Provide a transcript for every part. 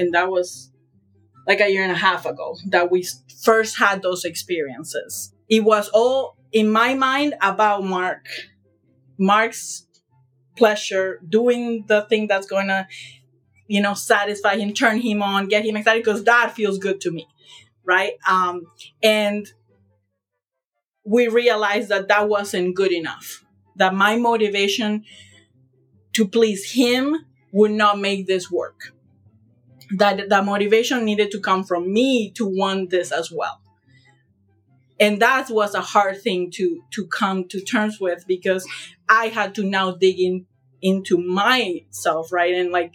and that was like a year and a half ago that we first had those experiences. It was all in my mind about Mark, Mark's pleasure, doing the thing that's going to, you know, satisfy him, turn him on, get him excited, because that feels good to me, right? Um, and we realized that that wasn't good enough. That my motivation to please him would not make this work. That the motivation needed to come from me to want this as well. And that was a hard thing to to come to terms with because I had to now dig in into myself, right? And like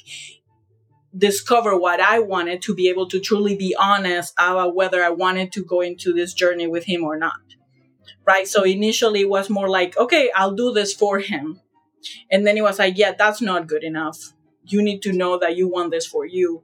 discover what I wanted to be able to truly be honest about whether I wanted to go into this journey with him or not. Right. So initially it was more like, okay, I'll do this for him. And then it was like, yeah, that's not good enough. You need to know that you want this for you.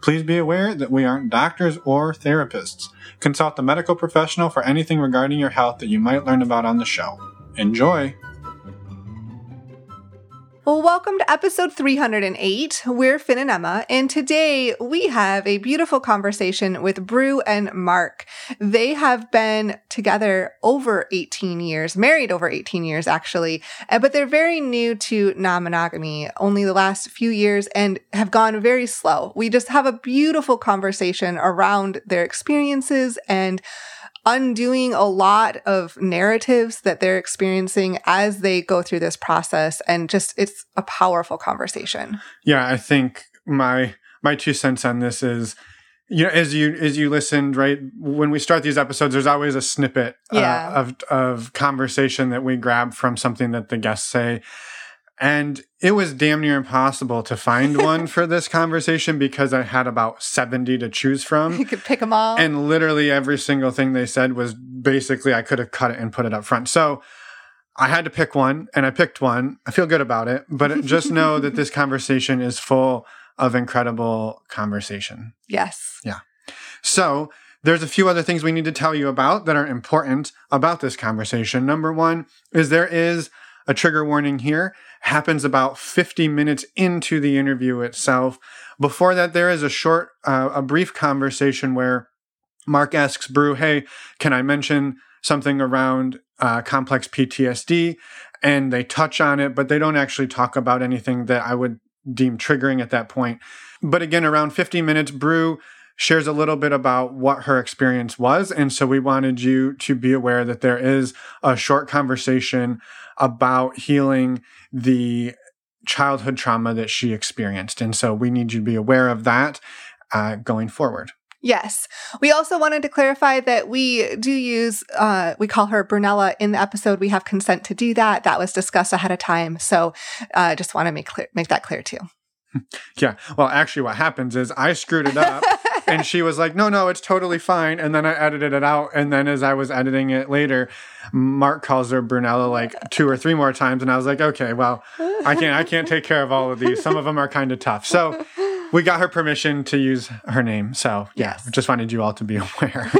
Please be aware that we aren't doctors or therapists. Consult a medical professional for anything regarding your health that you might learn about on the show. Enjoy! Well, welcome to episode 308. We're Finn and Emma, and today we have a beautiful conversation with Bru and Mark. They have been together over 18 years, married over 18 years actually, uh, but they're very new to non monogamy, only the last few years, and have gone very slow. We just have a beautiful conversation around their experiences and undoing a lot of narratives that they're experiencing as they go through this process and just it's a powerful conversation yeah i think my my two cents on this is you know as you as you listened right when we start these episodes there's always a snippet uh, yeah. uh, of of conversation that we grab from something that the guests say and it was damn near impossible to find one for this conversation because I had about 70 to choose from. You could pick them all. And literally every single thing they said was basically I could have cut it and put it up front. So I had to pick one and I picked one. I feel good about it, but just know that this conversation is full of incredible conversation. Yes. Yeah. So there's a few other things we need to tell you about that are important about this conversation. Number one is there is a trigger warning here happens about 50 minutes into the interview itself. Before that, there is a short, uh, a brief conversation where Mark asks Bru, Hey, can I mention something around uh, complex PTSD? And they touch on it, but they don't actually talk about anything that I would deem triggering at that point. But again, around 50 minutes, Bru shares a little bit about what her experience was. And so we wanted you to be aware that there is a short conversation about healing the childhood trauma that she experienced. And so we need you to be aware of that uh, going forward. Yes. We also wanted to clarify that we do use, uh, we call her Brunella in the episode. We have consent to do that. That was discussed ahead of time. So uh, just want to make clear, make that clear too. Yeah. Well, actually, what happens is I screwed it up. And she was like, no, no, it's totally fine. And then I edited it out. And then as I was editing it later, Mark calls her Brunella like two or three more times. And I was like, okay, well, I can't, I can't take care of all of these. Some of them are kind of tough. So we got her permission to use her name. So yeah, yes. just wanted you all to be aware.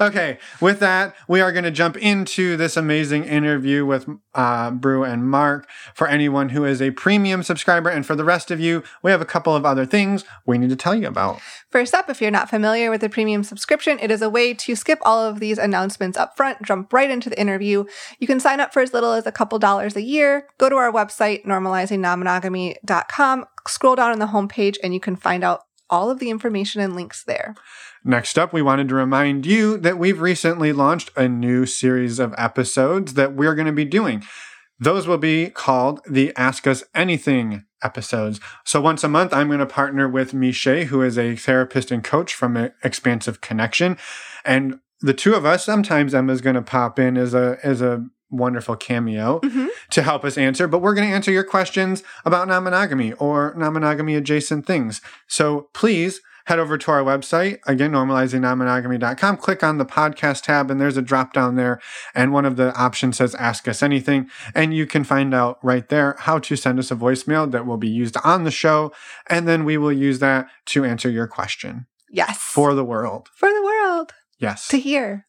Okay, with that, we are going to jump into this amazing interview with uh, Bru and Mark. For anyone who is a premium subscriber, and for the rest of you, we have a couple of other things we need to tell you about. First up, if you're not familiar with the premium subscription, it is a way to skip all of these announcements up front, jump right into the interview. You can sign up for as little as a couple dollars a year. Go to our website, normalizingnonmonogamy.com, scroll down on the homepage, and you can find out all of the information and links there. Next up, we wanted to remind you that we've recently launched a new series of episodes that we're going to be doing. Those will be called the Ask Us Anything episodes. So once a month, I'm going to partner with Miche, who is a therapist and coach from Expansive Connection. And the two of us, sometimes Emma's going to pop in as a, as a wonderful cameo mm-hmm. to help us answer, but we're going to answer your questions about non monogamy or non monogamy adjacent things. So please head over to our website, again, normalizingnonmonogamy.com, click on the podcast tab, and there's a drop down there. And one of the options says Ask Us Anything. And you can find out right there how to send us a voicemail that will be used on the show. And then we will use that to answer your question Yes. for the world. For the world Yes. to hear.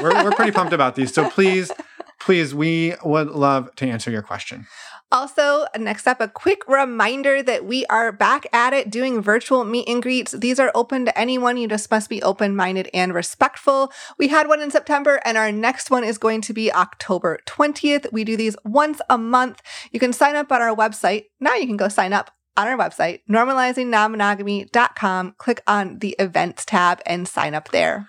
we're, we're pretty pumped about these. So please, please, we would love to answer your question. Also, next up, a quick reminder that we are back at it doing virtual meet and greets. These are open to anyone. You just must be open minded and respectful. We had one in September, and our next one is going to be October 20th. We do these once a month. You can sign up on our website. Now you can go sign up on our website, normalizingnonmonogamy.com. Click on the events tab and sign up there.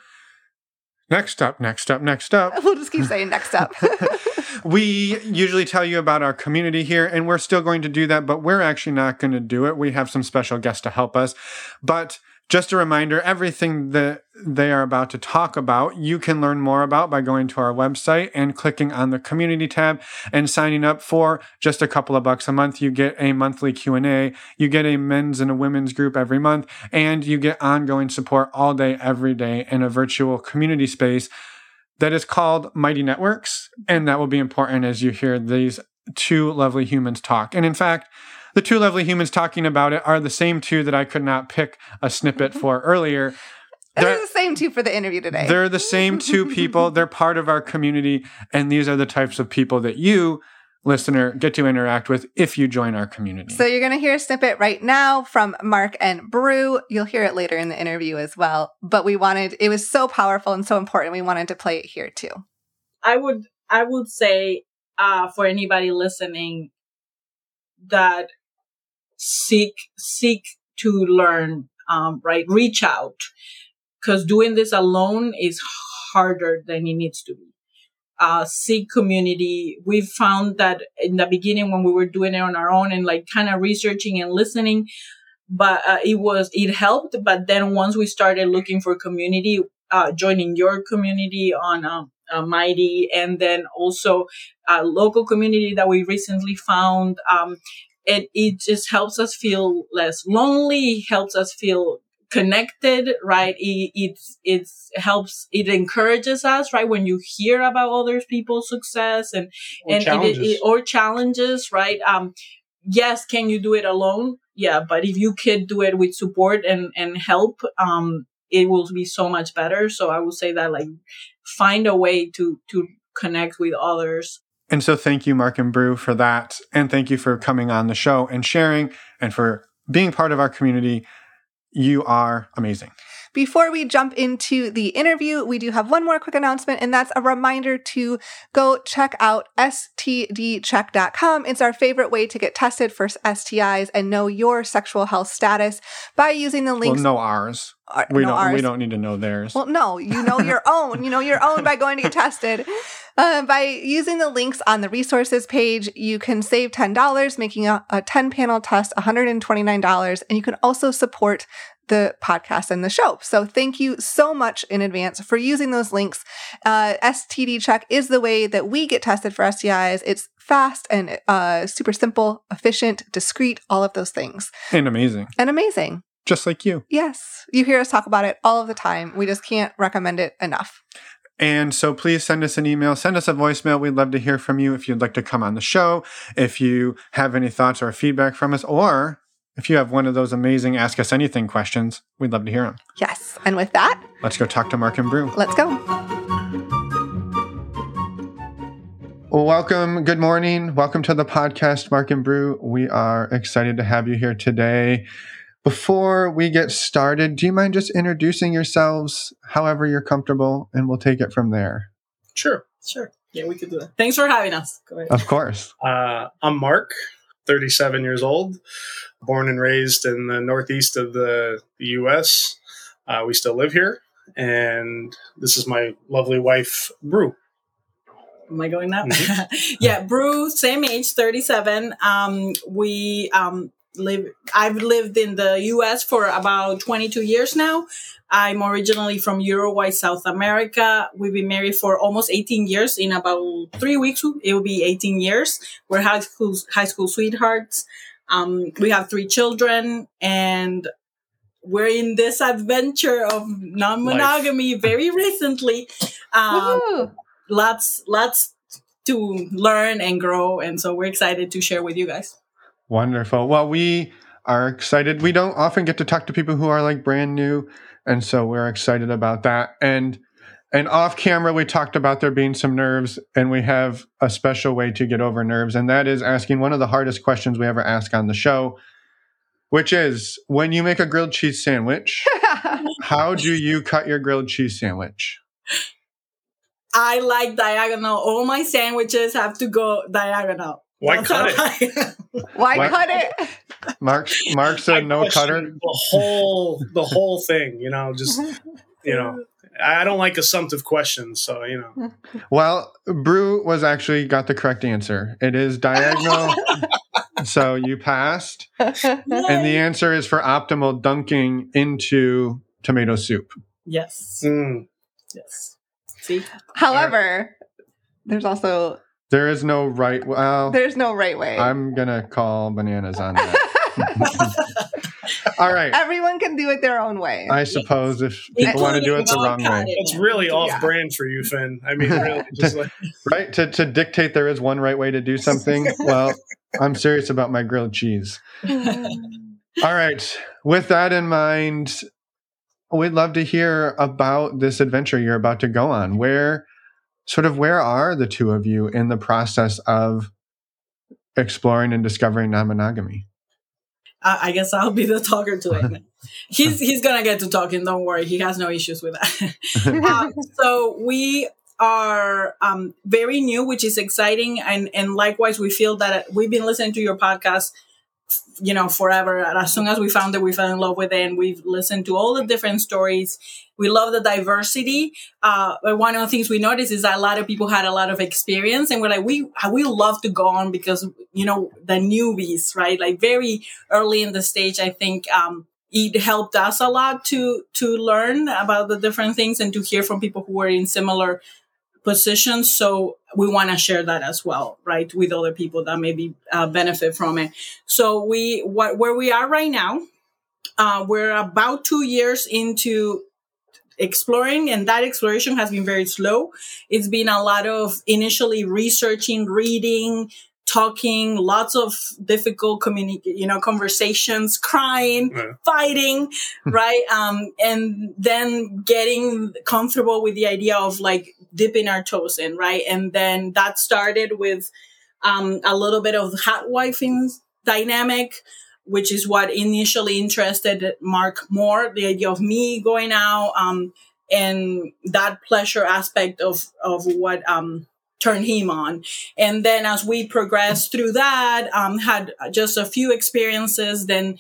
Next up, next up, next up. We'll just keep saying next up. we usually tell you about our community here, and we're still going to do that, but we're actually not going to do it. We have some special guests to help us. But just a reminder everything that they are about to talk about, you can learn more about by going to our website and clicking on the community tab and signing up for just a couple of bucks a month. You get a monthly Q&A, you get a men's and a women's group every month, and you get ongoing support all day every day in a virtual community space that is called Mighty Networks, and that will be important as you hear these two lovely humans talk. And in fact, the two lovely humans talking about it are the same two that I could not pick a snippet for earlier. They're They're, the same two for the interview today. they're the same two people. They're part of our community, and these are the types of people that you, listener, get to interact with if you join our community. So you're going to hear a snippet right now from Mark and Bru. You'll hear it later in the interview as well. But we wanted, it was so powerful and so important. We wanted to play it here too. I would I would say uh, for anybody listening that seek seek to learn um, right reach out. Because doing this alone is harder than it needs to be. Uh, seek community. We've found that in the beginning when we were doing it on our own and like kind of researching and listening but uh, it was it helped but then once we started looking for community uh, joining your community on um, uh, mighty and then also a local community that we recently found um, it, it just helps us feel less lonely helps us feel connected right? It, it's it's helps it encourages us right when you hear about other people's success and Or and it- challenges. it- or challenges right? Um yes can you do it alone? Yeah but if you could do it with support and and help um it will be so much better. So i would say that like find a way to to connect with others And so thank you, Mark and Bru, for that. And thank you for coming on the show and sharing and for being part of our community. You are amazing. Before we jump into the interview, we do have one more quick announcement, and that's a reminder to go check out stdcheck.com. It's our favorite way to get tested for STIs and know your sexual health status by using the links. Well, know ours. uh, We no, don't. ours. We don't need to know theirs. Well, no, you know your own. You know your own by going to get tested. Uh, by using the links on the resources page, you can save $10, making a, a 10 panel test $129. And you can also support the podcast and the show. So thank you so much in advance for using those links. Uh, STD check is the way that we get tested for STIs. It's fast and uh, super simple, efficient, discreet, all of those things. and amazing. And amazing. Just like you. Yes, you hear us talk about it all of the time. We just can't recommend it enough. And so please send us an email, send us a voicemail. We'd love to hear from you if you'd like to come on the show, if you have any thoughts or feedback from us, or if you have one of those amazing Ask Us Anything questions, we'd love to hear them. Yes. And with that, Let's go talk to Mark and Bru. let's go. Welcome. Good morning. Welcome to the podcast, Mark and Bru. We are excited to have you here today. Before we get started, do you mind just introducing yourselves however you're comfortable and we'll take it from there? Sure. sure yeah we could do that thanks for having us Go ahead. Of course. Uh, I'm Mark, 37 years old, born and raised in the northeast of the, the U.S. Uh, we still live here, and this is my lovely wife, Bru. Am I going now? Mhm. yeah, Bru, same age, 37. Um, we um, live, I've lived in the US for about 22 years now. I'm originally from Uruguay, South America. We've been married for almost 18 years. In about three weeks, it will be 18 years. We're high school, high school sweethearts. Um, we have three children and we're in this adventure of non-monogamy very recently. Um, lots, lots to learn and grow, and so we're excited to share with you guys. Wonderful. Well, we are excited. We don't often get to talk to people who are like brand new, and so we're excited about that. And and off camera, we talked about there being some nerves, and we have a special way to get over nerves, and that is asking one of the hardest questions we ever ask on the show, which is when you make a grilled cheese sandwich, how do you cut your grilled cheese sandwich? I like diagonal. All my sandwiches have to go diagonal. Why That's cut it? I- Why What? cut it? Mark Mark I said no question cutter. The whole the whole thing, you know, just you know. I don't like assumptive questions, so you know. Well, Bru was actually got the correct answer. It is diagonal. so you passed. And the answer is for optimal dunking into tomato soup. yes, Mm. yes. See, However, there's also There is no right. Well, there's no right way. I'm gonna call bananas on that. All right. Everyone can do it their own way. I suppose if people want to do it the wrong way, It's really off Yeah. brand for you, Finn. I mean, really, like right? To to dictate there is one right way to do something. Well, I'm serious about my grilled cheese. All right. With that in mind, we'd love to hear about this adventure you're about to go on. Where, sort of, where are the two of you in the process of exploring and discovering non monogamy? I, I guess I'll be the talker today. he's he's gonna get to talking. Don't worry, he has no issues with that. um, so we are um, very new, which is exciting, and and likewise, we feel that we've been listening to your podcast, you know, forever. And as soon as we found it, we fell in love with it, and we've listened to all the different stories. We love the diversity. Uh, but one of the things we noticed is that a lot of people had a lot of experience, and we're like, we we love to go on because you know the newbies, right? Like very early in the stage, I think. Um, it helped us a lot to to learn about the different things and to hear from people who were in similar positions so we want to share that as well right with other people that maybe uh, benefit from it. So we what where we are right now uh, we're about two years into exploring and that exploration has been very slow. It's been a lot of initially researching reading talking lots of difficult communi- you know conversations crying Yeah. fighting right um and then getting comfortable with the idea of like dipping our toes in right and then that started with um a little bit of hot wifing dynamic which is what initially interested mark more the idea of me going out um and that pleasure aspect of of what um turned him on. And then as we progressed through that um had just a few experiences then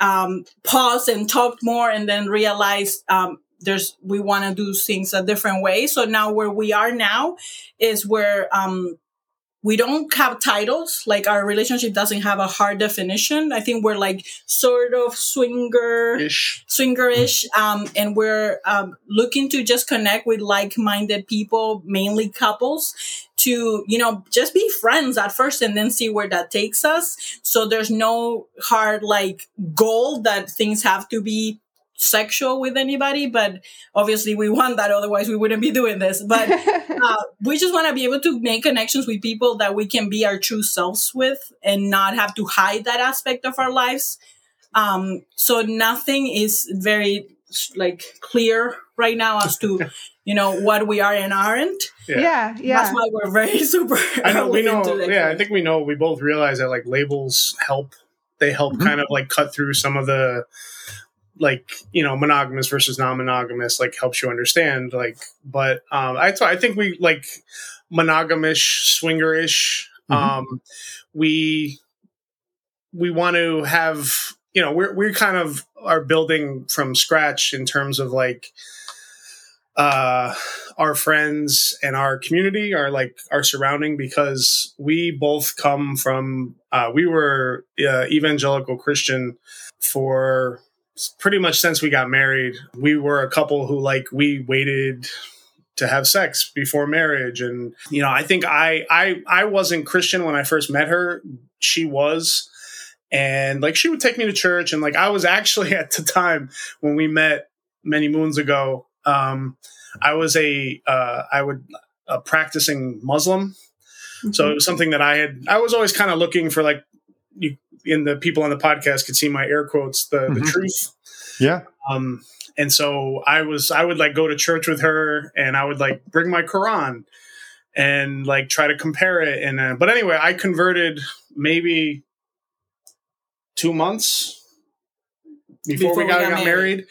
um paused and talked more and then realized um there's we want to do things a different way. So now where we are now is where um we don't have titles. Like our relationship doesn't have a hard definition. I think we're like sort of swinger ish. swingerish. Um, and we're um, looking to just connect with like-minded people mainly couples to you know just be friends at first and then see where that takes us. So there's no hard like goal that things have to be sexual with anybody but obviously we want that otherwise we wouldn't be doing this but uh, we just want to be able to make connections with people that we can be our true selves with and not have to hide that aspect of our lives um so nothing is very like clear right now as to you know what we are and aren't yeah, yeah. that's why we're very super I know we know. Yeah, I think we know. We both realize that like labels help. They help Mhm. kind of like cut through some of the like you know monogamous versus non-monogamous. Like helps you understand. Like, but um, I I think we like monogamish, swingerish. Mhm. Um, we we want to have you know we're we're kind of are building from scratch in terms of like uh our friends and our community are like our surrounding because we both come from uh we were uh, evangelical christian for pretty much since we got married we were a couple who like we waited to have sex before marriage. And you know i think i i i wasn't christian when i first met her. She was. And like she would take me to church. And like i was actually at the time when we met many moons ago um i was a uh i would a practicing muslim. Mm-hmm. so it was something that i had i was always kind of looking for like you in the people on the podcast could see my air quotes the the Mhm. truth Yeah. um and so i was i would like go to church with her and i would like bring my quran and like try to compare it and uh, but anyway i converted maybe two months before, we got, got married.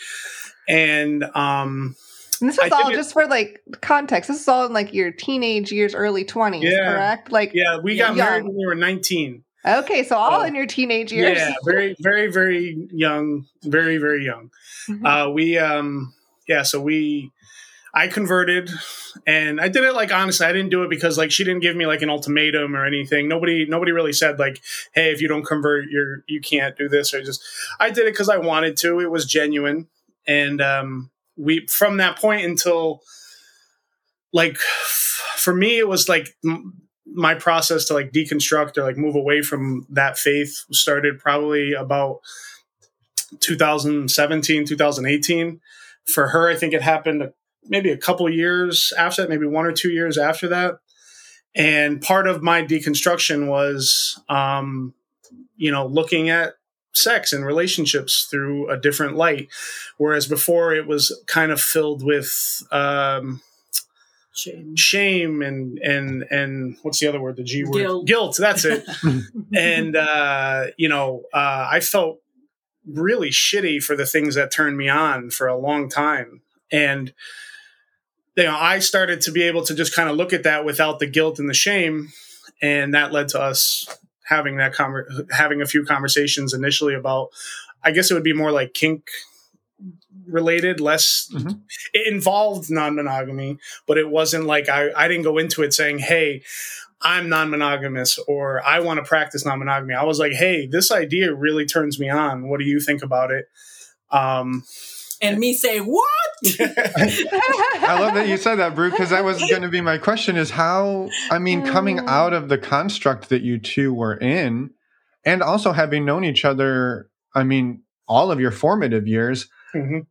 and um And this was I all did it- just for like context. This is all in like your teenage years, early 20s, Yeah. correct? Like, yeah we got Young. married when we were 19 okay, so all Oh. in your teenage years. yeah very very very young very very young Mhm. uh we um yeah so we i converted and i did it like honestly i didn't do it because like she didn't give me like an ultimatum or anything nobody nobody really said like hey if you don't convert you're you can't do this or just i did it because i wanted to it was genuine and um we from that point until like for me it was like my process to like deconstruct or like move away from that faith started probably about 2017 2018 for her i think it happened maybe a couple years after that maybe one or two years after that. And part of my deconstruction was um you know looking at sex and relationships through a different light. Whereas before it was kind of filled with um Shame. shame and and and what's the other word? The g word? Guilt. guilt. That's it. And uh you know uh i felt really shitty for the things that turned me on for a long time. And you know i started to be able to just kind of look at that without the guilt and the shame. And that led to us having that conver- having a few conversations initially about i guess it would be more like kink related less Mhm. it involved non-monogamy but it wasn't like I, I didn't go into it saying hey i'm non-monogamous or i want to practice non-monogamy i was like hey this idea really turns me on what do you think about it um And me say, what? I love that you said that, Bru, because that was going to be my question is how, I mean, coming out of the construct that you two were in and also having known each other, I mean, all of your formative years, mhm.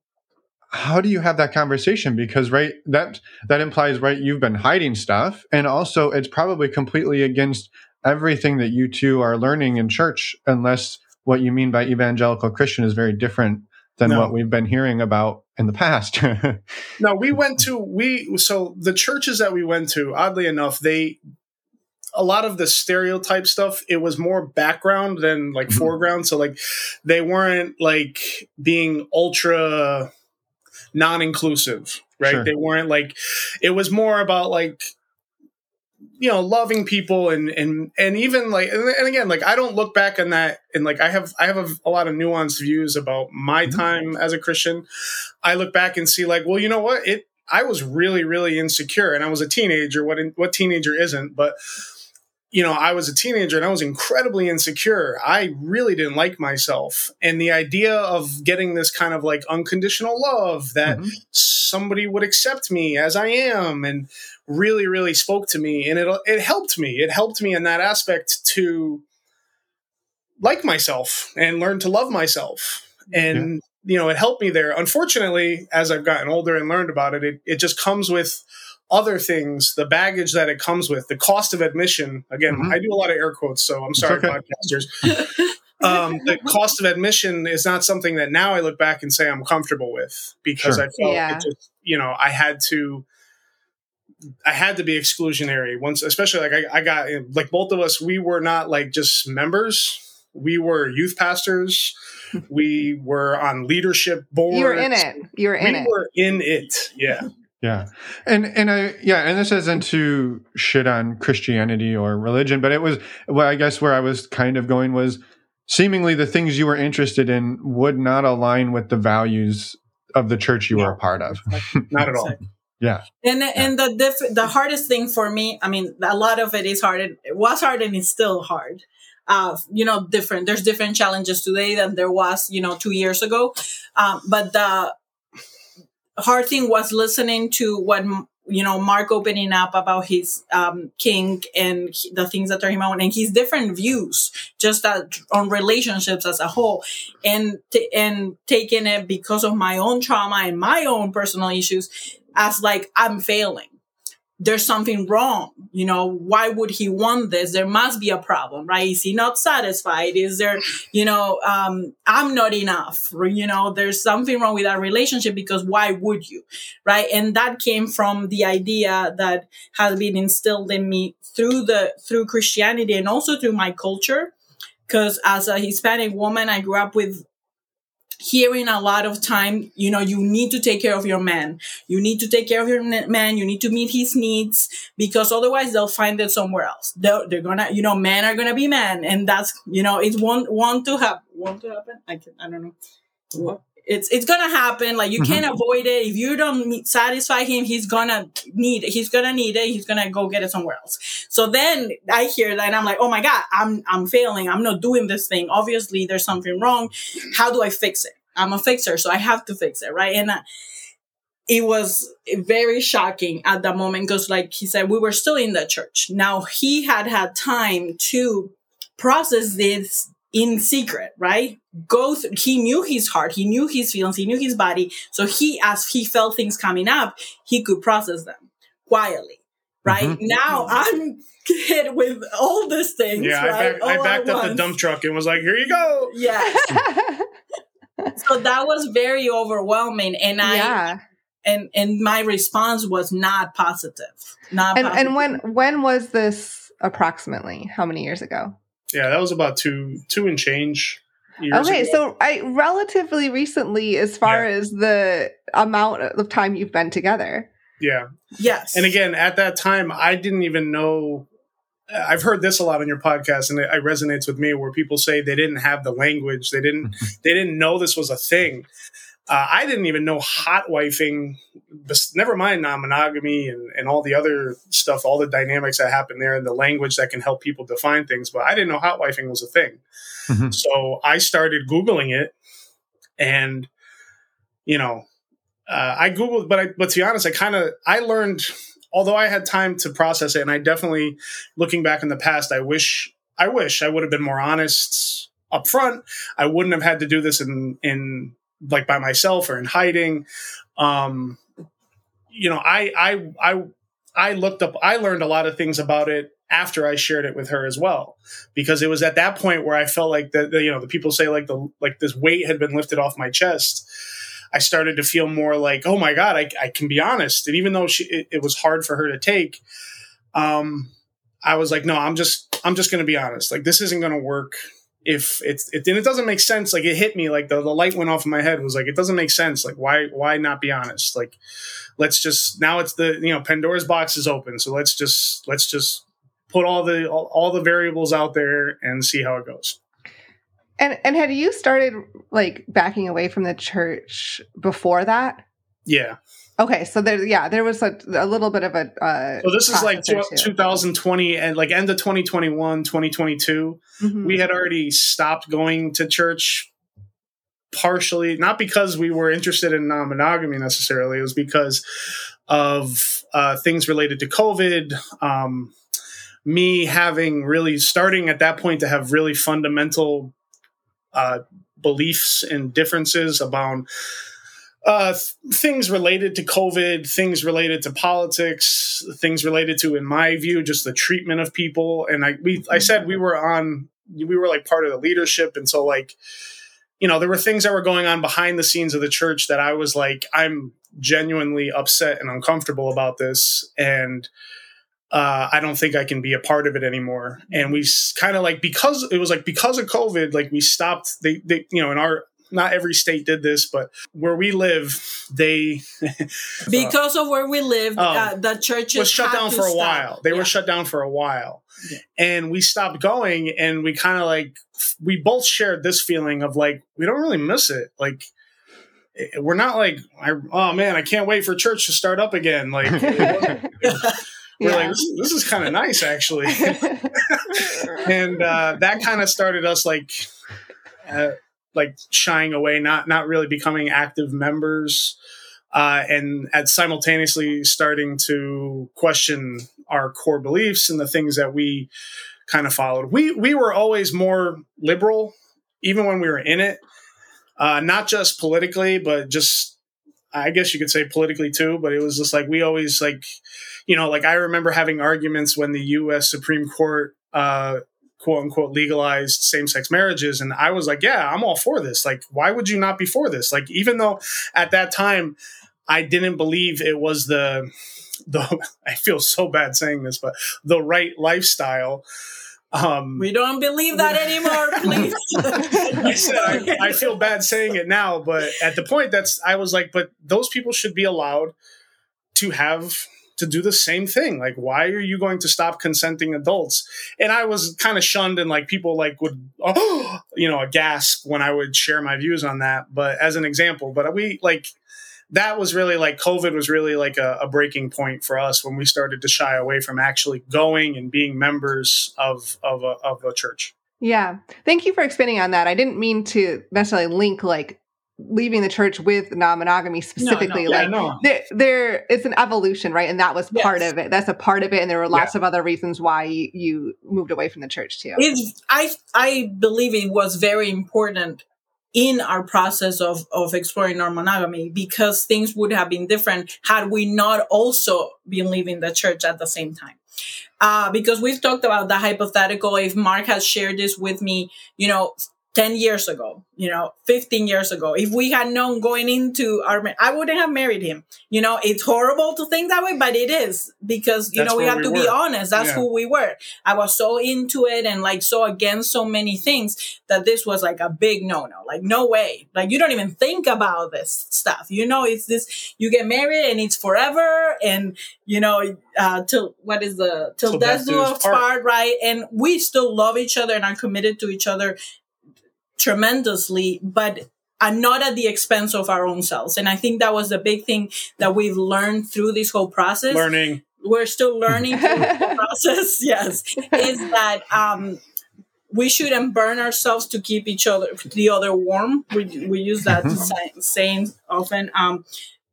How do you have that conversation? Because, right, that, that implies, right, you've been hiding stuff. And also, it's probably completely against everything that you two are learning in church, unless what you mean by evangelical Christian is very different than No. what we've been hearing about in the past. no we went to we so the churches that we went to oddly enough they a lot of the stereotype stuff it was more background than like Mhm. foreground so like they weren't like being ultra non-inclusive right Sure. they weren't like it was more about like you know loving people and and and even like and, again like i don't look back on that and like i have i have a, a lot of nuanced views about my Mhm. time as a christian i look back and see like well you know what it i was really really insecure and i was a teenager what in, what teenager isn't but you know i was a teenager and i was incredibly insecure. I really didn't like myself. And the idea of getting this kind of like unconditional love that Mhm. somebody would accept me as I am and really really spoke to me. And it it helped me. It helped me in that aspect to like myself and learn to love myself. And you know it helped me there. Unfortunately as I've gotten older and learned about it it, it just comes with other things the baggage that it comes with the cost of admission again Mhm. I do a lot of air quotes so I'm sorry okay. podcasters um, the cost of admission is not something that now I look back and say I'm comfortable with because Sure. I felt Yeah. it just, you know, I had to, I had to be exclusionary once, especially like I, I got like both of us, we were not like just members. We were youth pastors. we were on leadership boards. You were in it. You were in we it. were in it. Yeah. Yeah. And and I yeah, and this isn't to shit on Christianity or religion, but it was well, I guess where I was kind of going was seemingly the things you were interested in would not align with the values of the church you were a part of. Not at all. Yeah. And and the diff- the hardest thing for me, I mean, a lot of it is hard. and It was hard and it's still hard. Uh, you know, different. There's different challenges today than there was, you know, two years ago. Um, but the hard thing was listening to what you know Mark opening up about his um, kink and the things that turn him on and his different views just that, on relationships as a whole, and t- and taking it because of my own trauma and my own personal issues as like I'm failing there's something wrong. You know, why would he want this? There must be a problem, right? Is he not satisfied? Is there, you know, um, I'm not enough, you know, there's something wrong with that relationship because why would you? Right. And that came from the idea that has been instilled in me through the, through Christianity and also through my culture. Cause as a Hispanic woman, I grew up with hearing a lot of time, you know, you need to take care of your man. You need to take care of your man. You need to meet his needs because otherwise they'll find it somewhere else. They're, they're gonna, you know, men are gonna be men. And that's, you know, it's one, one to have, one to happen. I can, I don't know. What? It's it's gonna happen. Like you mm-hmm. can't avoid it. If you don't meet, satisfy him, he's gonna need it. He's gonna need it. He's gonna go get it somewhere else. So then I hear that and I'm like, oh my god, I'm I'm failing. I'm not doing this thing. Obviously, there's something wrong. How do I fix it? I'm a fixer, so I have to fix it, right? And uh, it was very shocking at that moment because, like he said, we were still in the church. Now he had had time to process this in secret, right? Go through, he knew his heart, he knew his feelings, he knew his body. So he, as he felt things coming up, he could process them quietly, right? Mm-hmm. Now I'm hit with all these things. Yeah, right? I, back, I backed up the dump truck and was like, here you go. Yeah. so that was very overwhelming. And I, yeah. and, and my response was not positive. Not and, positive. and when, when was this approximately? How many years ago? Yeah, that was about two two and change. okay, ago. so I relatively recently, as far yeah. as the amount of time you've been together. Yeah. Yes. And again, at that time, I didn't even know. I've heard this a lot on your podcast, and it, it resonates with me. Where people say they didn't have the language, they didn't, they didn't know this was a thing. Uh, I didn't even know hot wifing, never mind non monogamy and, and all the other stuff, all the dynamics that happen there and the language that can help people define things. But I didn't know hot wifing was a thing. Mm-hmm. So I started Googling it and, you know, uh, I Googled, but I, but to be honest, I kind of, I learned, although I had time to process it and I definitely, looking back in the past, I wish, I wish I would have been more honest up front. I wouldn't have had to do this in, in, like by myself or in hiding. Um, you know, I, I, I, I looked up, I learned a lot of things about it after I shared it with her as well, because it was at that point where I felt like the you know, the people say like the, like this weight had been lifted off my chest. I started to feel more like, oh my God, I, I can be honest. And even though she, it, it was hard for her to take, um, I was like, no, I'm just, I'm just going to be honest. Like, this isn't going to work if it's it, and it doesn't make sense. Like it hit me like the, the light went off in my head was like it doesn't make sense. Like why why not be honest? Like let's just now it's the you know pandora's box is open. So let's just let's just put all the all, all the variables out there and see how it goes. And and had you started like backing away from the church before that? Yeah Okay, so there, yeah, there was a, a little bit of a. Uh, so this is like 2020 and like end of 2021, 2022. Mm-hmm. We had already stopped going to church, partially not because we were interested in non-monogamy necessarily. It was because of uh, things related to COVID. Um, me having really starting at that point to have really fundamental uh, beliefs and differences about uh, things related to COVID, things related to politics, things related to, in my view, just the treatment of people. And I, we, I said we were on, we were like part of the leadership, and so like, you know, there were things that were going on behind the scenes of the church that I was like, I'm genuinely upset and uncomfortable about this, and uh, I don't think I can be a part of it anymore. And we kind of like because it was like because of COVID, like we stopped. They, they, you know, in our not every state did this, but where we live, they because of where we live, um, uh, the church was shut down for a stop. while. They yeah. were shut down for a while, yeah. and we stopped going, and we kind of like we both shared this feeling of like we don't really miss it, like. We're not like, oh man, I can't wait for church to start up again. Like, we're yeah. like, this, this is kind of nice, actually. and uh, that kind of started us like uh, like shying away, not not really becoming active members. uh, and at simultaneously starting to question our core beliefs and the things that we kind of followed. We we were always more liberal, even when we were in it, uh, not just politically, but just I guess you could say politically too. But it was just like we always like, you know, like I remember having arguments when the U.S. Supreme Court. Uh, quote unquote legalized same sex marriages. And I was like, yeah, I'm all for this. Like, why would you not be for this? Like, even though at that time I didn't believe it was the, the, I feel so bad saying this, but the right lifestyle. Um, we don't believe that anymore, please. I said I, I, feel bad saying it now, but at the point that's I was like, but those people should be allowed to have to do the same thing. Like, why are you going to stop consenting adults? And I was kind of shunned, and like people like would, oh, you know, a gasp when I would share my views on that. But as an example, but we like that was really like COVID was really like a, a, breaking point for us when we started to shy away from actually going and being members of of a, of a church. Yeah, thank you for expanding on that. I didn't mean to necessarily link like leaving the church with non-monogamy specifically no, no. like yeah, no. there, there it's an evolution right and that was yes. part of it that's a part of it and there were lots yeah. of other reasons why you, you, moved away from the church too it's, i i believe it was very important in our process of, of exploring non-monogamy because things would have been different had we not also been leaving the church at the same time. Uh, because we've talked about the hypothetical, if Mark has shared this with me, you know, 10 years ago, you know, 15 years ago, if we had known going into our, I wouldn't have married him. You know, it's horrible to think that way, but it is because, you That's know, we have we to were. be honest. That's yeah. who we were. I was so into it and like so against so many things that this was like a big no no. Like, no way. Like, you don't even think about this stuff. You know, it's this, you get married and it's forever. And, you know, uh, till what is the, till, till death do us part. part, right? And we still love each other and are committed to each other tremendously, but uh, not at the expense of our own selves. And I think that was the big thing that we've learned through this whole process. Learning. We're still learning through the process. Yes, is that um, we shouldn't burn ourselves to keep each other the other warm. We we use that mm-hmm. saying often. Um,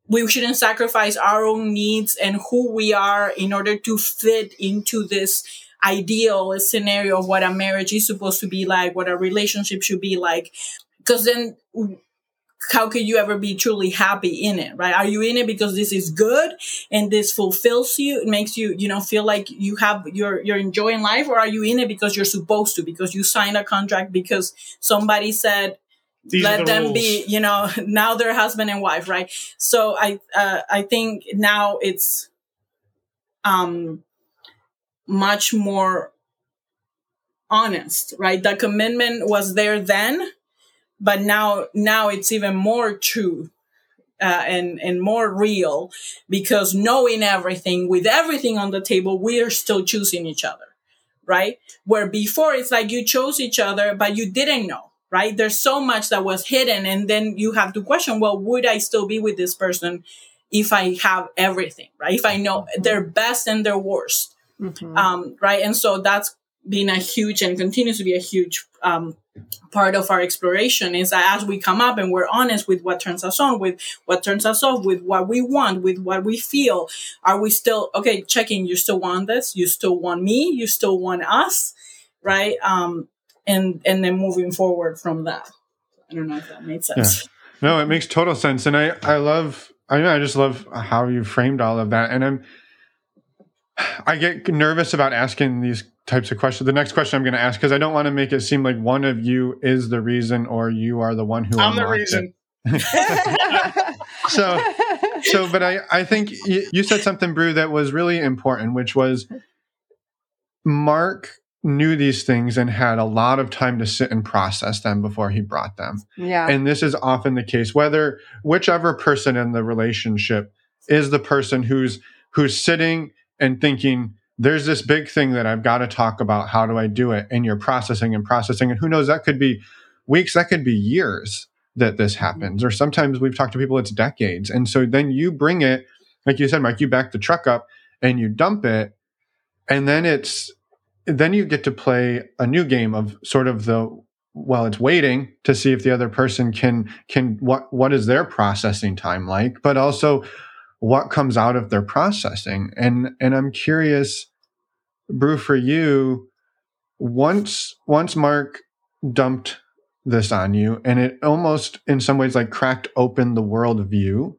we shouldn't sacrifice our own needs and who we are in order to fit into this ideal scenario of what a marriage is supposed to be like, what a relationship should be like. Because then how could you ever be truly happy in it right are you in it because this is good and this fulfills you it makes you you know feel like you have you're you're enjoying life or are you in it because you're supposed to because you signed a contract because somebody said These let the them rules. be you know now they're husband and wife right so i uh, i think now it's um much more honest, right? The commitment was there then, but now now it's even more true uh, and and more real because knowing everything with everything on the table, we are still choosing each other, right? Where before it's like you chose each other, but you didn't know, right? There's so much that was hidden, and then you have to question, well, would I still be with this person if I have everything, right? If I know their best and their worst mm-hmm. um, right? And so that's been a huge and continues to be a huge um, part of our exploration is that as we come up and we're honest with what turns us on, with what turns us off, with what we want, with what we feel, are we still okay? Checking, you still want this? You still want me? You still want us? Right? Um, and and then moving forward from that. I don't know if that made sense. Yeah. No, it makes total sense, and I I love I know I just love how you framed all of that, and I'm I get nervous about asking these types of questions. The next question I'm going to ask because I don't want to make it seem like one of you is the reason or you are the one who I'm the reason. so, so, but I, I think you, you said something, Bru, that was really important, which was Mark knew these things and had a lot of time to sit and process them before he brought them. Yeah. And this is often the case, whether whichever person in the relationship is the person who's who's sitting and thinking, there's this big thing that I've got to talk about. How do I do it? And you're processing and processing. And who knows, that could be weeks, that could be years that this happens. Or sometimes we've talked to people, it's decades. And so then you bring it, like you said, Mike, you back the truck up and you dump it. And then it's, then you get to play a new game of sort of the well it's waiting to see if the other person can can what what is their processing time like but also what comes out of their processing and and i'm curious bru for you once once mark dumped this on you and it almost in some ways like cracked open the world view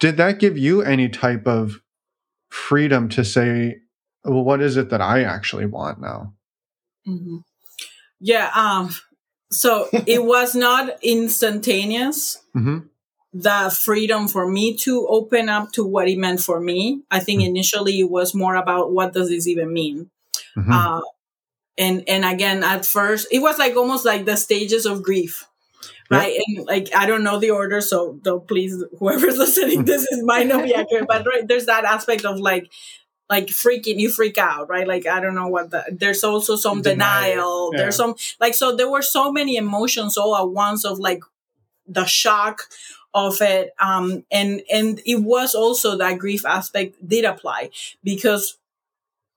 did that give you any type of freedom to say well what is it that i actually want now mm-hmm. yeah um so it was not instantaneous mm-hmm. The freedom for me to open up to what it meant for me i think mm-hmm. initially it was more about what does this even mean Mm-hmm. uh, and and again at first it was like almost like the stages of grief right and like i don't know the order so don't please whoever's listening this is might not be accurate but right there's that aspect of like like freaking you freak out right like i don't know what the there's also some Denial. denial, Yeah. there's some like so there were so many emotions all at once of like the shock of it um and and it was also that grief aspect did apply because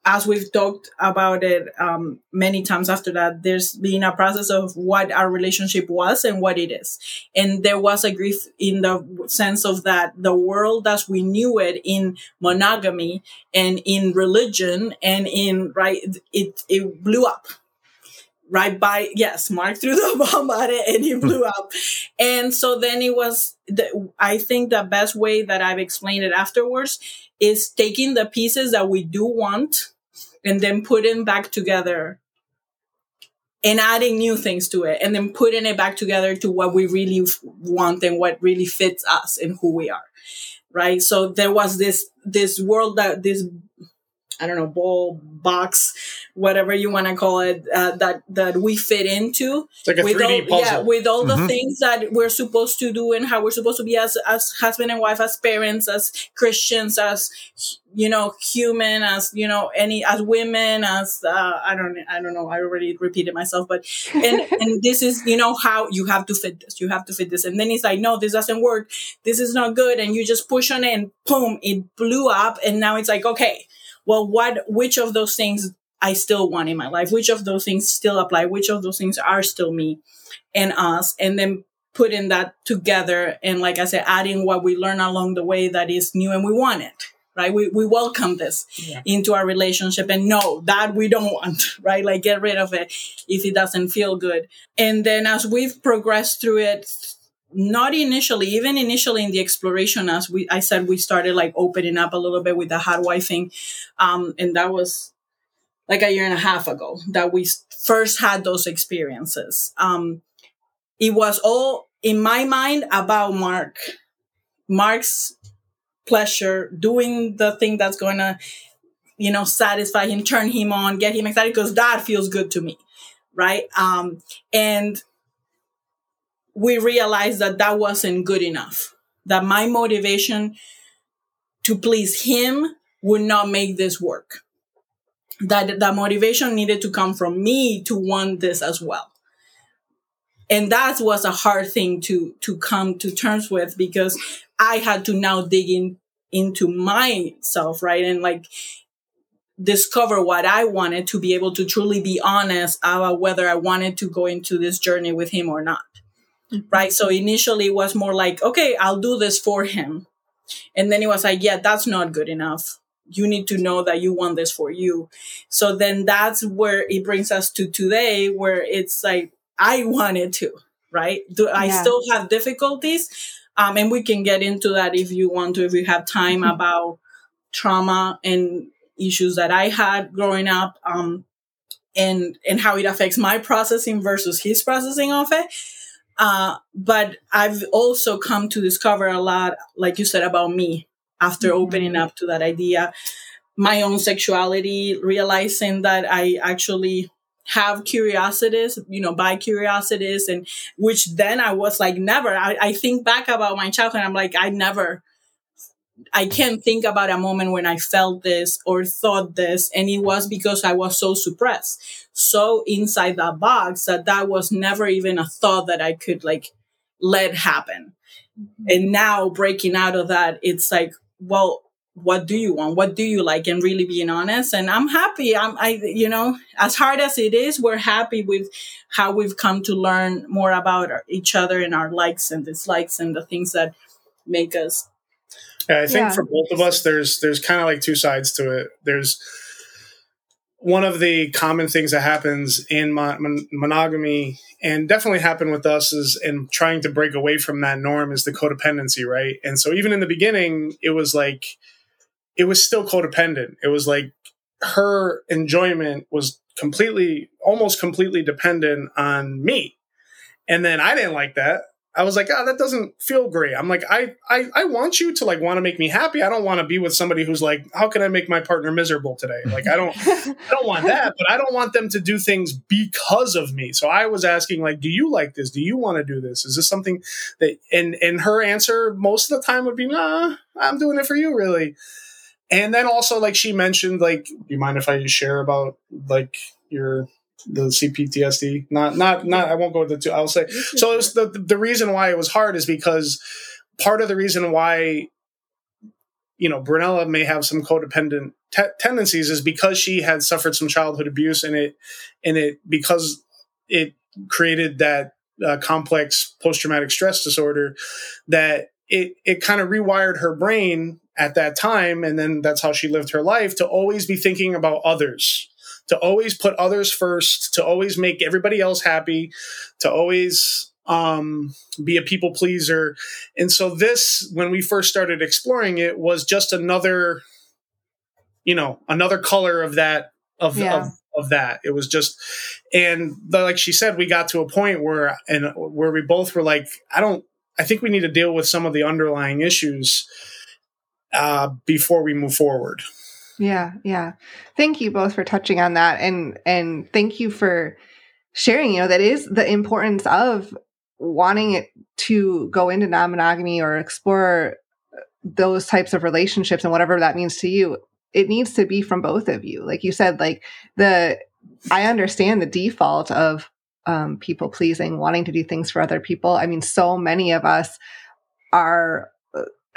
as we've talked about it um, many times after that, there's been a process of what our relationship was and what it is. And there was a grief in the sense of that the world as we knew it in monogamy and in religion and in, right, it, it blew up. Right by, yes, Mark threw the bomb at it and it hmm. blew up. And so then it was, the, I think the best way that I've explained it afterwards is taking the pieces that we do want and then putting back together and adding new things to it and then putting it back together to what we really f- want and what really fits us and who we are right so there was this this world that this i don't know ball box whatever you want to call it uh, that that we fit into It's like a with 3D all, puzzle. yeah, with all the Mhm. things that we're supposed to do and how we're supposed to be as as husband and wife, as parents, as Christians, as you know, human, as you know, any as women, as uh, I don't I don't know, I already repeated myself, but and and this is you know how you have to fit this, you have to fit this, and then it's like no, this doesn't work, this is not good, and you just push on it, and boom, it blew up, and now it's like okay, well, what which of those things I still want in my life? Which of those things still apply? Which of those things are still me and us? And then putting that together and like I said, adding what we learn along the way that is new and we want it. Right? We we welcome this Yeah. into our relationship and no, that we don't want, right? Like get rid of it if it doesn't feel good. And then as we've progressed through it, not initially, even initially in the exploration, as we I said, we started like opening up a little bit with the wifing. Um, and that was like a year and a half ago that we first had those experiences. Um, it was all in my mind about Mark, Mark's pleasure, doing the thing that's going to, you know, satisfy him, turn him on, get him excited because that feels good to me. Right. Um, and we realized that that wasn't good enough, that my motivation to please him would not make this work. That the motivation needed to come from me to want this as well. And that was a hard thing to to come to terms with because i had to now dig in into myself right? And like discover what i wanted to be able to truly be honest about whether i wanted to go into this journey with him or not right so initially it was more like okay i'll do this for him and then it was like yeah that's not good enough you need to know that you want this for you. So then that's where it brings us to today, where it's like, I wanted to, right? Do I Yeah. still have difficulties? Um, and we can get into that if you want to, if you have time about trauma and issues that I had growing up, um, and, and how it affects my processing versus his processing of it. Uh, but I've also come to discover a lot, like you said, about me after Mhm. opening up to that idea, my own sexuality, realizing that I actually have curiosities, you know, bi curiosities, and which then I was like, never. I, I think back about my childhood, I'm like, I never, I can't think about a moment when I felt this or thought this, and it was because I was so suppressed, so inside that box that that was never even a thought that I could like let happen. Mm-hmm. And now breaking out of that, it's like, well, what do you want? What do you like? And really being honest and i'm happy. I'm i you know as hard as it is we're happy with how we've come to learn more about each other and our likes and dislikes and the things that make us yeah, i think Yeah. for both of us there's there's kind of like two sides to it. There's one of the common things that happens in mon- mon- monogamy and definitely happened with us is in trying to break away from that norm is the codependency right? And so even in the beginning it was like it was still codependent. It was like her enjoyment was completely almost completely dependent on me. And then i didn't like that i was like oh that doesn't feel great i'm like i i, I want you to like want to make me happy i don't want to be with somebody who's like how can i make my partner miserable today like i don't I don't want that, but I don't want them to do things because of me. So I was asking, like, do you like this? Do you want to do this? Is this something that? And and her answer most of the time would be, nah, I'm doing it for you, really. And then also, like she mentioned, like, do you mind if I share about like your the CPTSD? Not not not. I won't go into two. I'll say. So it was the the reason why it was hard is because part of the reason why you know Brunella may have some codependent te- tendencies is because she had suffered some childhood abuse and it and it because it created that uh, complex post traumatic stress disorder that it it kind of rewired her brain at that time and then that's how she lived her life to always be thinking about others to always put others first to always make everybody else happy to always um, be a people pleaser. And so this when we first started exploring it was just another you know another color of that of Yeah. of, of that. It was just and the, like she said we got to a point where and where we both were like i don't i think we need to deal with some of the underlying issues uh, before we move forward Yeah, yeah. Thank you both for touching on that and and thank you for sharing, you know, that is the importance of wanting it to go into non-monogamy or explore those types of relationships and whatever that means to you. It needs to be from both of you. Like you said, like the I understand the default of um, people pleasing, wanting to do things for other people. I mean, so many of us are uh,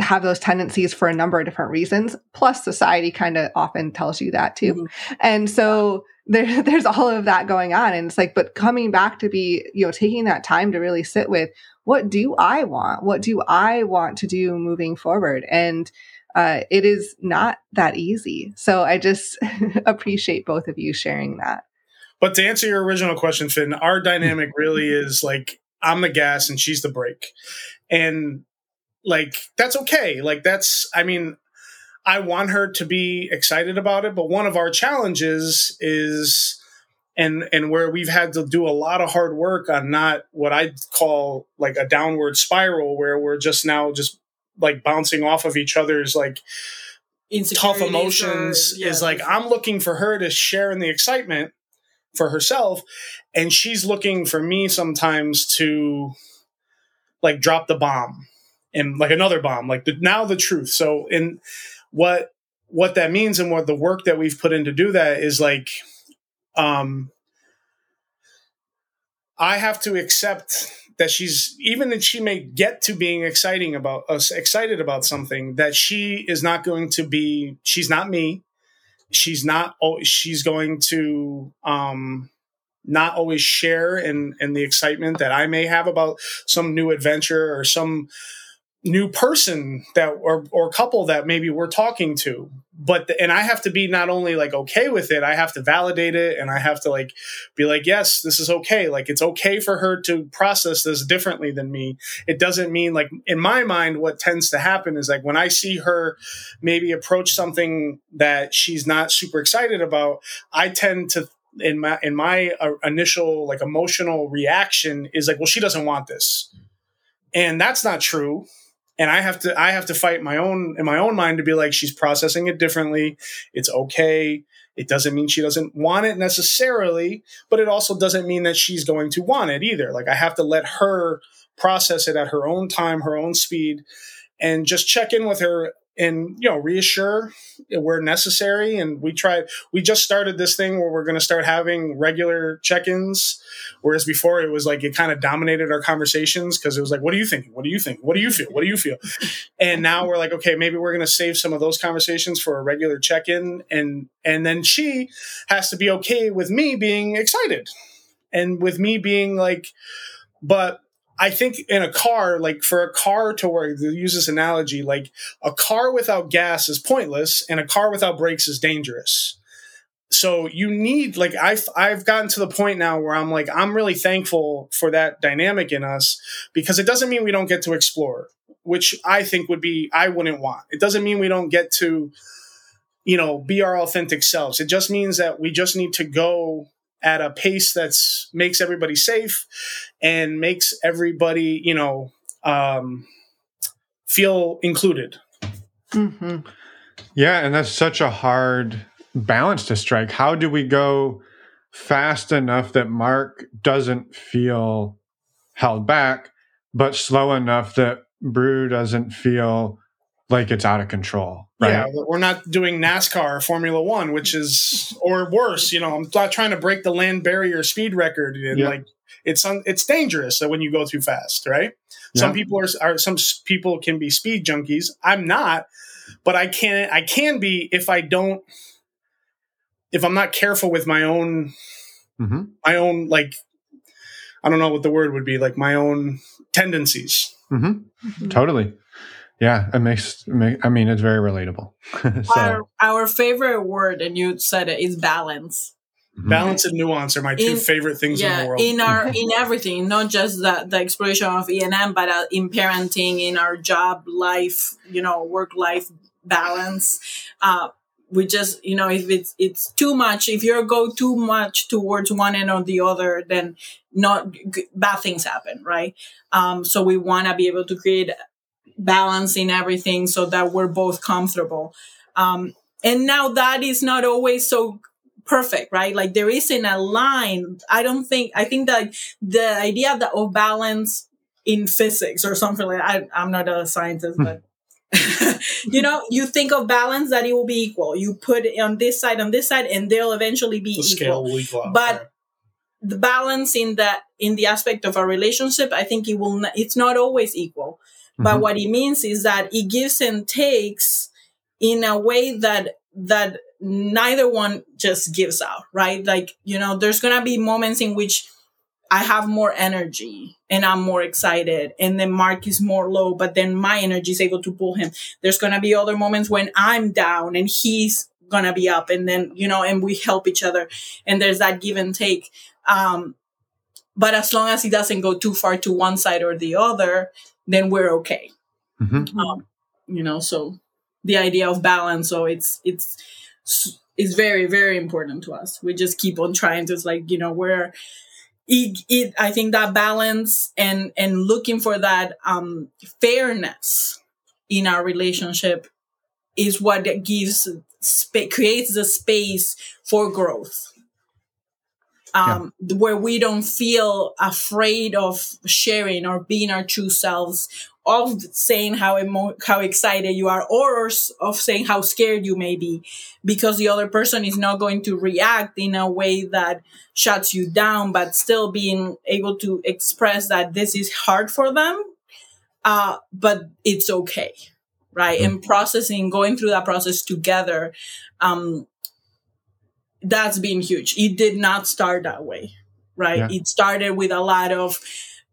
have those tendencies for a number of different reasons. Plus, society kind of often tells you that too. Mhm. And so there, there's all of that going on. And it's like, but coming back to be, you know, taking that time to really sit with what do I want? What do I want to do moving forward? And uh, it is not that easy. So I just appreciate both of you sharing that. But to answer your original question, Finn, our dynamic really is like I'm the gas and she's the brake. And like that's okay. Like that's I mean, I want her to be excited about it, but one of our challenges is and and where we've had to do a lot of hard work on not what I call like a downward spiral where we're just now just like bouncing off of each other's like tough Insecurities or- emotions yeah, is like I'm looking for her to share in the excitement for herself and she's looking for me sometimes to like drop the bomb and like another bomb like the, now the truth. So in what what that means and what the work that we've put in to do that is like um I have to accept that she's even that she may get to being exciting about us excited about something that she is not going to be she's not me. She's not she's going to um not always share in in the excitement that I may have about some new adventure or some new person that or or couple that maybe we're talking to. But the, and I have to be not only like okay with it I have to validate it and I have to like be like yes this is okay. Like it's okay for her to process this differently than me. It doesn't mean like in my mind what tends to happen is like when I see her maybe approach something that she's not super excited about I tend to in my in my uh, initial like emotional reaction is like well she doesn't want this. And that's not true and i have to i have to fight my own in my own mind to be like she's processing it differently. It's okay. It doesn't mean she doesn't want it necessarily but it also doesn't mean that she's going to want it either. Like i have to let her process it at her own time her own speed and just check in with her and you know reassure where necessary. And we try we just started this thing where we're going to start having regular check-ins whereas before it was like it kind of dominated our conversations because it was like what do you think? What do you think? What do you feel? What do you feel? And now we're like okay maybe we're going to save some of those conversations for a regular check-in. And and then she has to be okay with me being excited and with me being like but I think in a car, like for a car to work, to use this analogy, like a car without gas is pointless and a car without brakes is dangerous. So you need like I've I've gotten to the point now where I'm like I'm really thankful for that dynamic in us because it doesn't mean we don't get to explore, which I think would be I wouldn't want. It doesn't mean we don't get to you know be our authentic selves. It just means that we just need to go at a pace that's makes everybody safe and makes everybody you know um, feel included Mm-hmm. Yeah, and that's such a hard balance to strike. How do we go fast enough that Mark doesn't feel held back, but slow enough that Bru doesn't feel like it's out of control? Right? yeah we're not doing nascar or formula one which is or worse you know i'm not trying to break the land barrier speed record and Yeah. like it's un, it's dangerous that when you go too fast right some people are, are some people can be speed junkies i'm not but i can i can be if i don't if i'm not careful with my own Mhm. my own like i don't know what the word would be like my own tendencies Mhm. Totally. Yeah, it makes. I mean, it's very relatable. so, Our, our favorite word, and you said it, is balance. Mhm. balance and nuance are my two In- favorite things in the yeah world. in our in everything not just the, the exploration of ENM but uh, in parenting in our job life you know work life balance. Uh we just you know if it's it's too much if you go too much towards one end or the other then not g- bad things happen right? Um so we want to be able to create balance in everything so that we're both comfortable. Um and now that is not always so perfect, right? Like there isn't a line. I don't think, I think that the idea that of balance in physics or something like I, I'm not a scientist, but you know, you think of balance that it will be equal. You put it on this side, on this side, and they'll eventually be the equal equal But- right? the balance in that in the aspect of a relationship i think it will not, it's not always equal but Mhm. what it means is that it gives and takes in a way that that neither one just gives out right like you know there's gonna be moments in which i have more energy and i'm more excited and then mark is more low but then my energy is able to pull him there's gonna be other moments when i'm down and he's gonna be up and then you know and we help each other and there's that give and take um, but as long as it doesn't go too far to one side or the other, then we're okay. Mhm. Um, you know, so the idea of balance, so it's it's is very very important to us. We just keep on trying to like you know we're it, it I think that balance and and looking for that um fairness in our relationship is what gives spa- creates the space for growth um, where we don't feel afraid of sharing or being our true selves, of saying how emo- how excited you are, or of saying how scared you may be, because the other person is not going to react in a way that shuts you down, but still being able to express that this is hard for them, uh, but it's okay, right? And processing, going through that process together. Um, that's been huge. It did not start that way, right? Yeah. It started with a lot of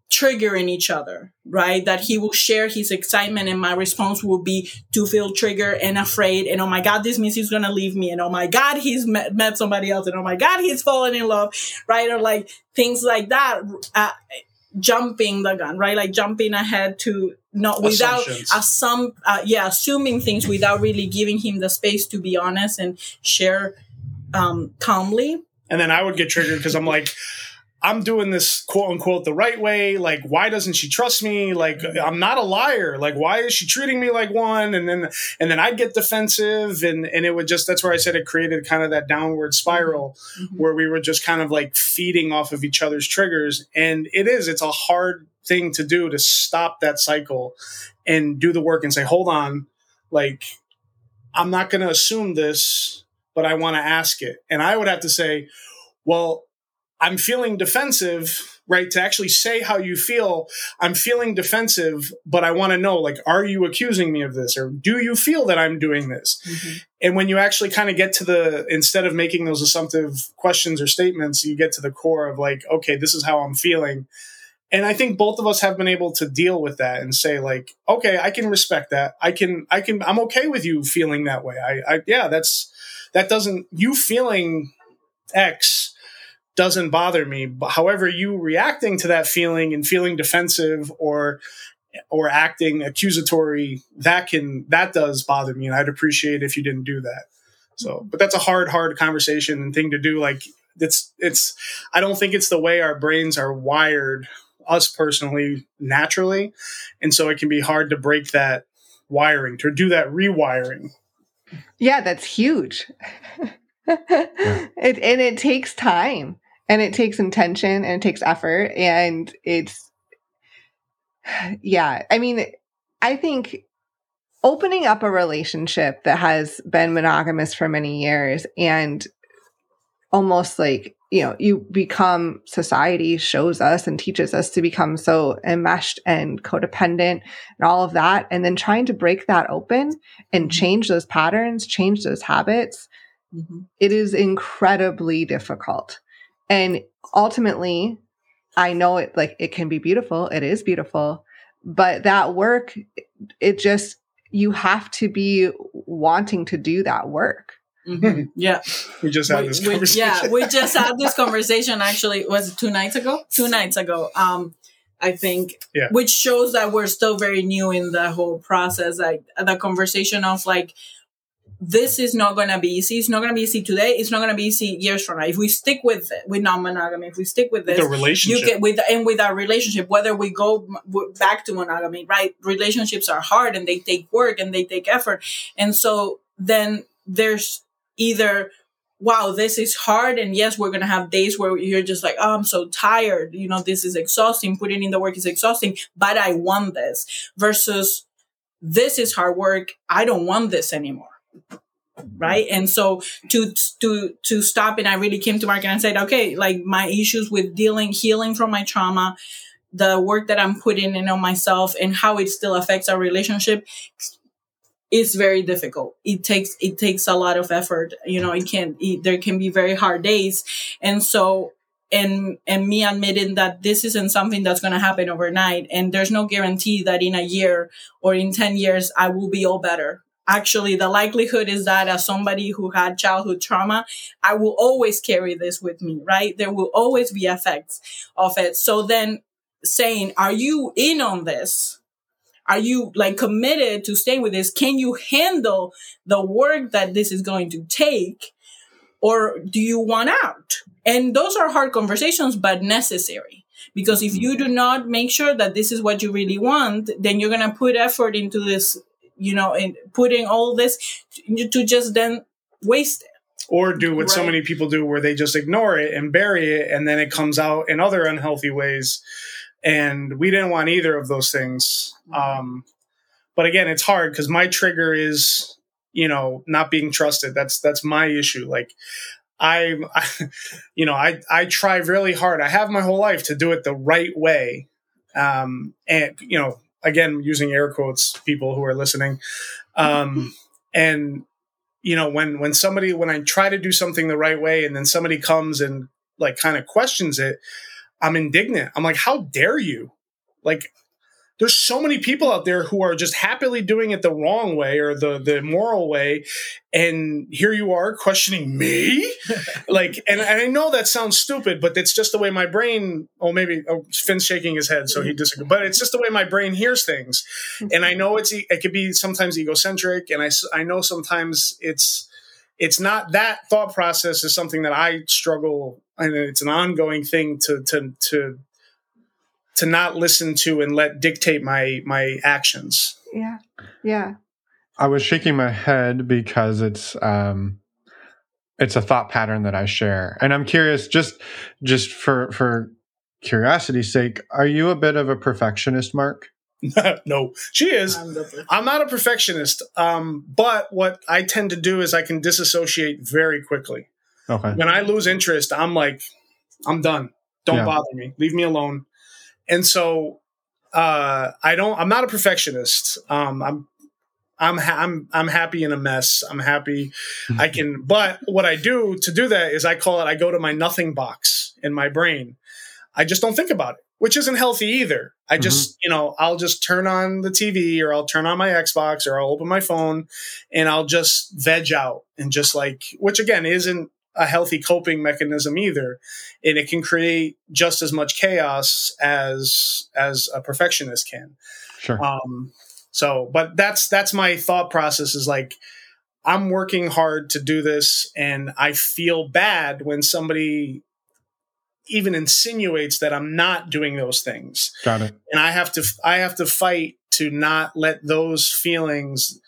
triggering each other, right? That he will share his excitement and my response will be to feel triggered and afraid. And oh my God, this means he's going to leave me. And oh my God, he's met, met somebody else. And oh my God, he's fallen in love, right? Or like things like that. Uh, jumping the gun, right? Like jumping ahead to not without assum uh, yeah, assuming things without really giving him the space to be honest and share um, calmly. and then I would get triggered because I'm like, I'm doing this quote unquote the right way. Like, why doesn't she trust me? Like, I'm not a liar. Like, why is she treating me like one? And then, and then I'd get defensive, and and it would just that's where I said it created kind of that downward spiral Mhm. where we were just kind of like feeding off of each other's triggers. And it is, it's a hard thing to do to stop that cycle and do the work and say, hold on, Like, I'm not going to assume this, but I want to ask it. And I would have to say, well, I'm feeling defensive, right? To actually say how you feel, I'm feeling defensive, but I want to know, like, are you accusing me of this? Or do you feel that I'm doing this? Mm-hmm. And when you actually kind of get to the, instead of making those assumptive questions or statements, you get to the core of like, okay, this is how I'm feeling. And I think both of us have been able to deal with that and say like, okay, I can respect that. I can, I can, I'm okay with you feeling that way. I, I yeah, that's, that doesn't, you feeling X doesn't bother me. But however, you reacting to that feeling and feeling defensive or or acting accusatory, that can that does bother me, and I'd appreciate if you didn't do that. So, mm-hmm. but that's a hard, hard conversation and thing to do. Like it's it's I don't think it's the way our brains are wired, us personally, naturally, and so it can be hard to break that wiring to do that rewiring. Yeah, that's huge. it, and it takes time and it takes intention and it takes effort and it's yeah i mean i think opening up a relationship that has been monogamous for many years and almost like you know you become society shows us and teaches us to become so enmeshed and codependent and all of that and then trying to break that open and mm-hmm. change those patterns change those habits mm-hmm. it is incredibly difficult and ultimately, I know it like it can be beautiful. It is beautiful. But that work, it just, you have to be wanting to do that work. Mm-hmm. Yeah. We just had we, this conversation. We, yeah, we just had this conversation actually, was it two nights ago? Two nights ago. Um, I think, yeah. which shows that we're still very new in the whole process. Like the conversation of like, this is not going to be easy. It's not going to be easy today. It's not going to be easy years from now. If we stick with it, with non-monogamy, if we stick with this, the relationship, you get with and with our relationship, whether we go back to monogamy, right? Relationships are hard and they take work and they take effort, and so then there's either wow, this is hard. And yes, we're going to have days where you're just like, oh, I'm so tired. You know, this is exhausting. Putting in the work is exhausting, but I want this versus this is hard work. I don't want this anymore right? And so to to to stop and i really came to mark and said okay like my issues with dealing healing from my trauma the work that i'm putting in on myself and how it still affects our relationship is very difficult. It takes it takes a lot of effort you know it can it, there can be very hard days. And so and and me admitting that this isn't something that's going to happen overnight and there's no guarantee that in a year or in 10 years i will be all better actually the likelihood is that as somebody who had childhood trauma i will always carry this with me right? There will always be effects of it. So then saying are you in on this? Are you like committed to staying with this? Can you handle the work that this is going to take? Or do you want out? And those are hard conversations but necessary. Because if mm-hmm. you do not make sure that this is what you really want then you're going to put effort into this you know, and putting all this to just then waste it. Or do what right. so many people do where they just ignore it and bury it and then it comes out in other unhealthy ways. And we didn't want either of those things. Mm-hmm. Um, but again, it's hard because my trigger is, you know, not being trusted. That's that's my issue. Like I, I, you know, I I try really hard. I have my whole life to do it the right way, um, and you know, again using air quotes people who are listening. Um, and you know when when somebody when i try to do something the right way and then somebody comes and like kind of questions it i'm indignant. I'm like how dare you? Like there's so many people out there who are just happily doing it the wrong way or the the moral way and here you are questioning me? Like and, and, i know that sounds stupid but it's just the way my brain oh maybe oh, finn's shaking his head so he mm-hmm. disagrees but it's just the way my brain hears things. And i mm-hmm. know it's it could be sometimes egocentric and i i know sometimes it's it's not that thought process is something that i struggle and it's an ongoing thing to to to to not listen to and let dictate my my actions. Yeah. Yeah. I was shaking my head because it's um it's a thought pattern that I share. And I'm curious just just for for curiosity's sake, are you a bit of a perfectionist, Mark? no, she is. I'm not a perfectionist, um, but what I tend to do is I can disassociate very quickly. Okay. When I lose interest, I'm like, I'm done. Don't Yeah. bother me. Leave me alone. And so uh, I don't. I'm not a perfectionist. Um, I'm. I'm ha- I'm I'm happy in a mess. I'm happy. I can. But what I do to do that is I call it. I go to my nothing box in my brain. I just don't think about it, which isn't healthy either. I just, you know, I'll just turn on the TV or I'll turn on my Xbox or I'll open my phone and I'll just veg out and just like, which again isn't a healthy coping mechanism either. And it can create just as much chaos as, as a perfectionist can. Sure. Um, so, but that's, that's my thought process is like, I'm working hard to do this and I feel bad when somebody even insinuates that I'm not doing those things Got it. and I have to I have to fight to not let those feelings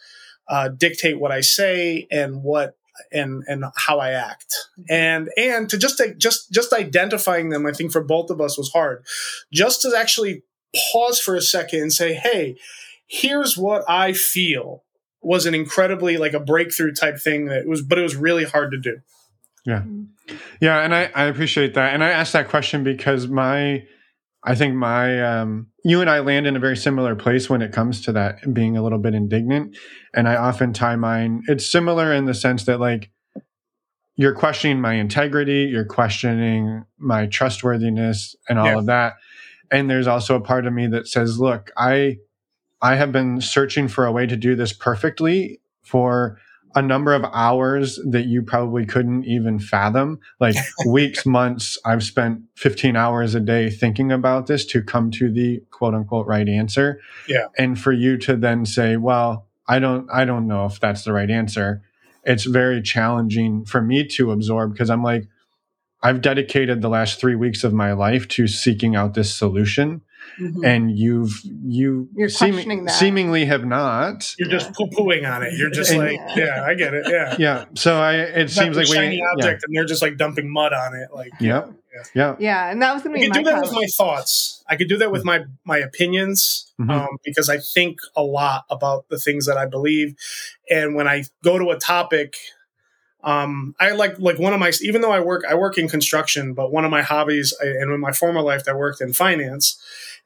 uh, dictate what I say and what and and how I act. Mm-hmm. And and to just just just identifying them I think for both of us was hard. Just to actually pause for a second and say hey here's what I feel was an incredibly like a breakthrough type thing that was but it was really hard to do. Yeah, mm-hmm. yeah and I, I appreciate that. And I asked that question because my I think my um you and I land in a very similar place when it comes to that being a little bit indignant. And I often tie mine it's similar in the sense that like you're questioning my integrity, you're questioning my trustworthiness and all Yeah. of that. And there's also a part of me that says, look, I I have been searching for a way to do this perfectly for a number of hours that you probably couldn't even fathom. Like weeks, months, I've spent 15 hours a day thinking about this to come to the quote unquote right answer. Yeah. And for you to then say, well, I don't, I don't know if that's the right answer. It's very challenging for me to absorb because I'm like, I've dedicated the last three weeks of my life to seeking out this solution Mhm. and you've you You're seemi- questioning that. seemingly have not you're just poo pooing on it you're just And- like yeah I get it yeah yeah so i it It's seems the like we shiny yeah. object and they're just like dumping mud on it like Yep. yeah Yeah, and that was going I to be could my do that with my thoughts. I could do that with my my opinions Mhm. um, because I think a lot about the things that I believe, and when I go to a topic, um, I like like one of my even though I work I work in construction, but one of my hobbies I, and in my former life I worked in finance,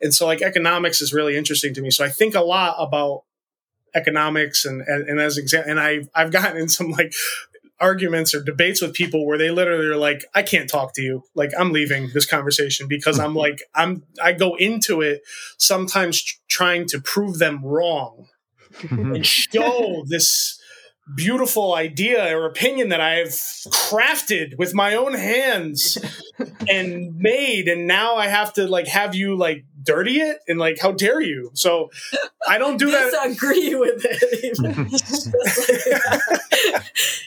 and so like economics is really interesting to me. So I think a lot about economics and and, and as example, and I I've gotten in some like arguments or debates with people where they literally are like, I can't talk to you. Like I'm leaving this conversation because I'm like, I'm, I go into it sometimes trying to prove them wrong and show this beautiful idea or opinion that I have crafted with my own hands and made. And now I have to like have you like dirty it and like, how dare you? So I don't do that. agree with it. even. Just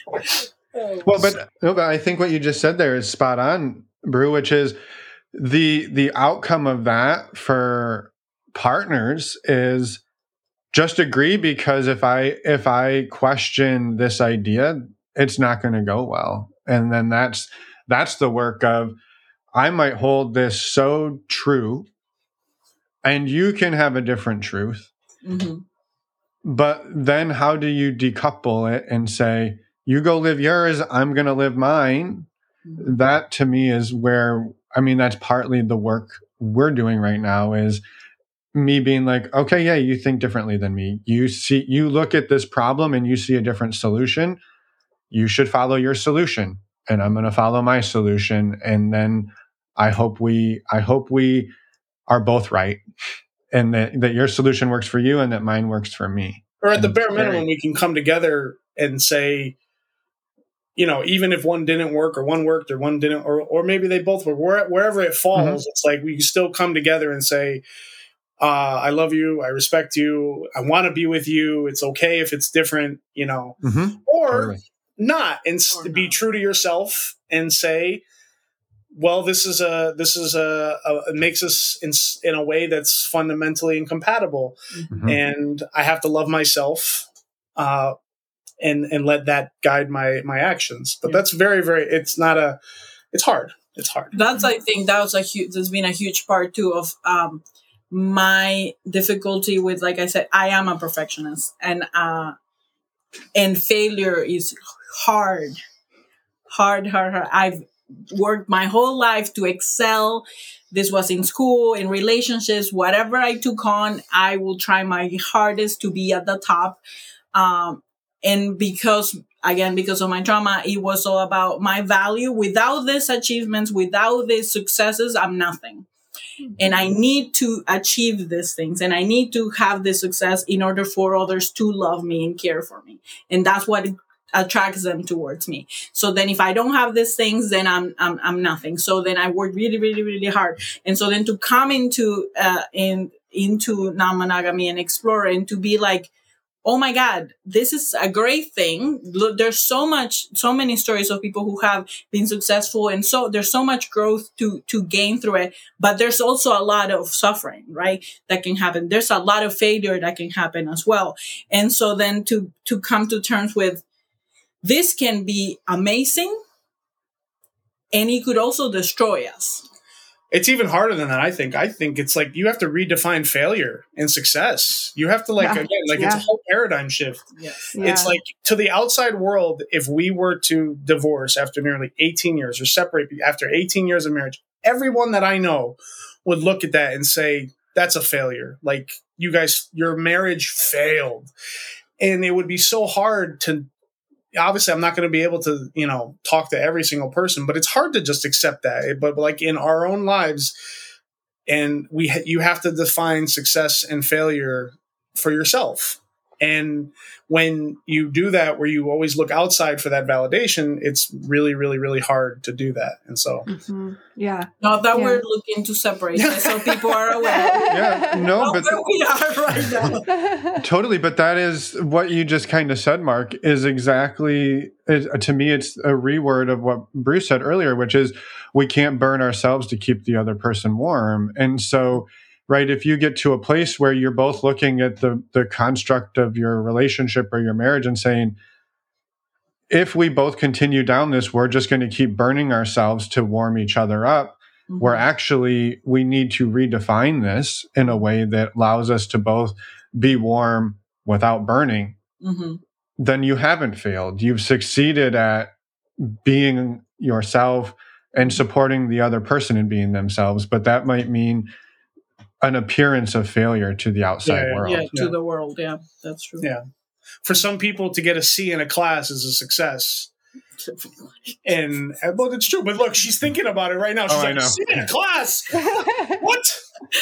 like- Oh, well but no but i think what you just said there is spot on bru which is the the outcome of that for partners is just agree because if i if i question this idea it's not going to go well. And then that's that's the work of i might hold this so true and you can have a different truth. Mhm. but then how do you decouple it and say you go live yours i'm going to live mine. That to me is where i mean that's partly the work we're doing right now is me being like okay yeah you think differently than me. You see you look at this problem and you see a different solution. You should follow your solution and i'm going to follow my solution and then i hope we i hope we are both right and that, that your solution works for you and that mine works for me. Or at the bare it's very- minimum, we can come together and say, you know, even if one didn't work or one worked or one didn't, or or maybe they both work, where, wherever it falls, Mm-hmm. it's like we can still come together and say, uh, I love you, I respect you, I want to be with you. It's okay if it's different, you know, mm-hmm. or Totally. not, and s- Or be not. true to yourself and say. Well, this is a this is a, a it makes us in in a way that's fundamentally incompatible Mhm. and I have to love myself, uh, and and let that guide my my actions. But Yeah. that's very very. It's not a. It's hard. It's hard. That's I think that was a huge. There's been a huge part too of um, my difficulty with like i said i am a perfectionist and uh and failure is hard. Hard hard hard. I've worked my whole life to excel. This was in school in relationships whatever i took on i will try my hardest to be at the top. Um and because again because of my trauma it was all about my value. Without these achievements without these successes i'm nothing and I need to achieve these things and I need to have this success in order for others to love me and care for me. And that's what attracts them towards me. So then if I don't have these things, then I'm, I'm, I'm nothing. So then I work really, really, really hard. And so then to come into, uh, in, into non-monogamy and explore and to be like, oh my god this is a great thing. There's so much so many stories of people who have been successful and so there's so much growth to to gain through it but there's also a lot of suffering right that can happen. There's a lot of failure that can happen as well. And so then to to come to terms with this can be amazing and it could also destroy us it's even harder than that i think i think it's like you have to redefine failure and success you have to like yeah. again like yeah. it's a whole paradigm shift yes. Yeah. it's like to the outside world if we were to divorce after nearly 18 years or separate after 18 years of marriage everyone that i know would look at that and say that's a failure like you guys your marriage failed and it would be so hard to obviously I'm not going to be able to, you know, talk to every single person, but it's hard to just accept that. But like in our own lives, and we ha- you have to define success and failure for yourself. And when you do that, where you always look outside for that validation, it's really, really, really hard to do that. And so, mm-hmm. yeah, not that yeah. we're looking to separate, so people are aware. Yeah, no, but we are right now. totally. But that is what you just kind of said, Mark. Is exactly is, to me, it's a reword of what Bru's said earlier, which is we can't burn ourselves to keep the other person warm, and so right? If you get to a place where you're both looking at the the construct of your relationship or your marriage and saying if we both continue down this we're just going to keep burning ourselves to warm each other up. Mm-hmm. where actually we need to redefine this in a way that allows us to both be warm without burning. Mm-hmm. then you haven't failed. You've succeeded at being yourself and supporting the other person in being themselves. But that might mean an appearance of failure to the outside yeah, world. Yeah, to yeah. the world. Yeah, that's true. Yeah. For some people, to get a C in a class is a success. and uh, well, it's true. But look, she's thinking about it right now. She's oh, like, "C in a class? what?"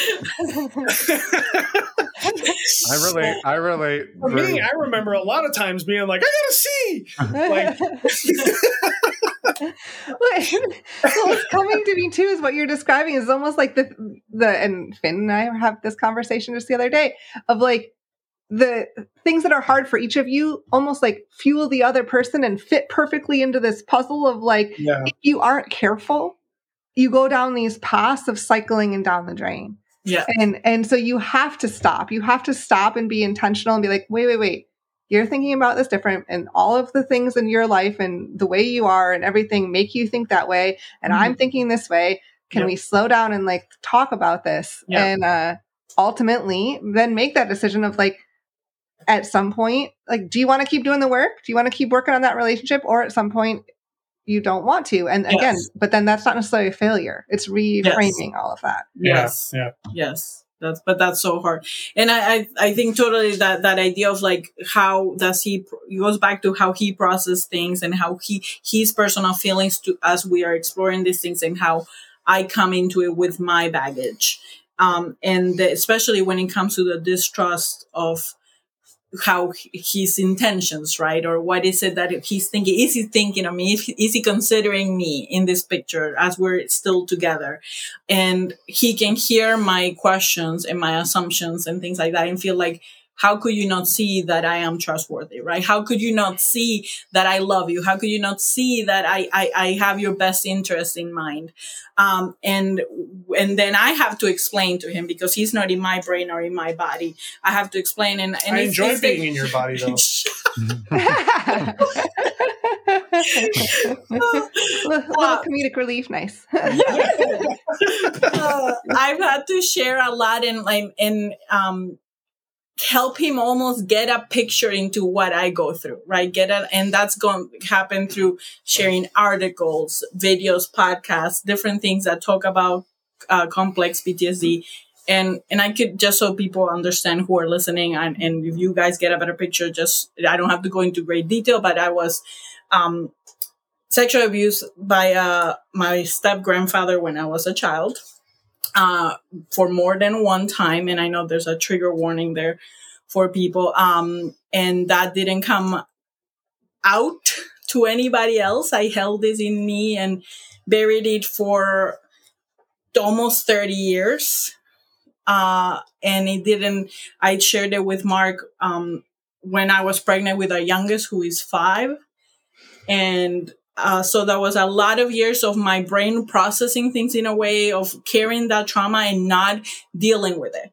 I relate. I relate. For me, I remember a lot of times being like, "I got a C." Like, what's coming to me too is what you're describing is almost like the the and Finn and I have this conversation just the other day of like the things that are hard for each of you almost like fuel the other person and fit perfectly into this puzzle of like yeah. if you aren't careful you go down these paths of cycling and down the drain. Yeah. And and so you have to stop. You have to stop and be intentional and be like wait wait wait you're thinking about this different and all of the things in your life and the way you are and everything make you think that way and mm-hmm. i'm thinking this way can yep. we slow down and like talk about this yep. and uh ultimately then make that decision of like at some point like do you want to keep doing the work do you want to keep working on that relationship or at some point you don't want to and yes. again but then that's not necessarily a failure it's reframing yes. all of that yes yeah yes that's but that's so hard. And I, I i think totally that that idea of like how does he goes back to how he processes things and how he his personal feelings to as we are exploring these things and how i come into it with my baggage. Um and the, especially when it comes to the distrust of how his intentions, right? Or what is it that he's thinking? Is he thinking of me? Is he considering me in this picture as we're still together? And he can hear my questions and my assumptions and things like that and feel like, how could you not see that I am trustworthy, right? How could you not see that I love you? How could you not see that I, I, I have your best interest in mind? Um, and, and then I have to explain to him because he's not in my brain or in my body. I have to explain. And, and I enjoy being in your body though. Look, little comedic relief. Nice. uh, I've had to share a lot in like in um help him almost get a picture into what I go through, right? Get it, and that's going to happen through sharing articles, videos, podcasts, different things that talk about uh, complex PTSD. And and I could just so people understand who are listening, and, and if you guys get a better picture, just I don't have to go into great detail, but I was um, sexual abuse by uh, my step grandfather when I was a child uh, for more than one time. And I know there's a trigger warning there for people. Um, and that didn't come out to anybody else. I held this in me and buried it for almost 30 years. Uh, and it didn't, I shared it with Mark um, when I was pregnant with our youngest, who is five. And uh, so that was a lot of years of my brain processing things in a way of carrying that trauma and not dealing with it.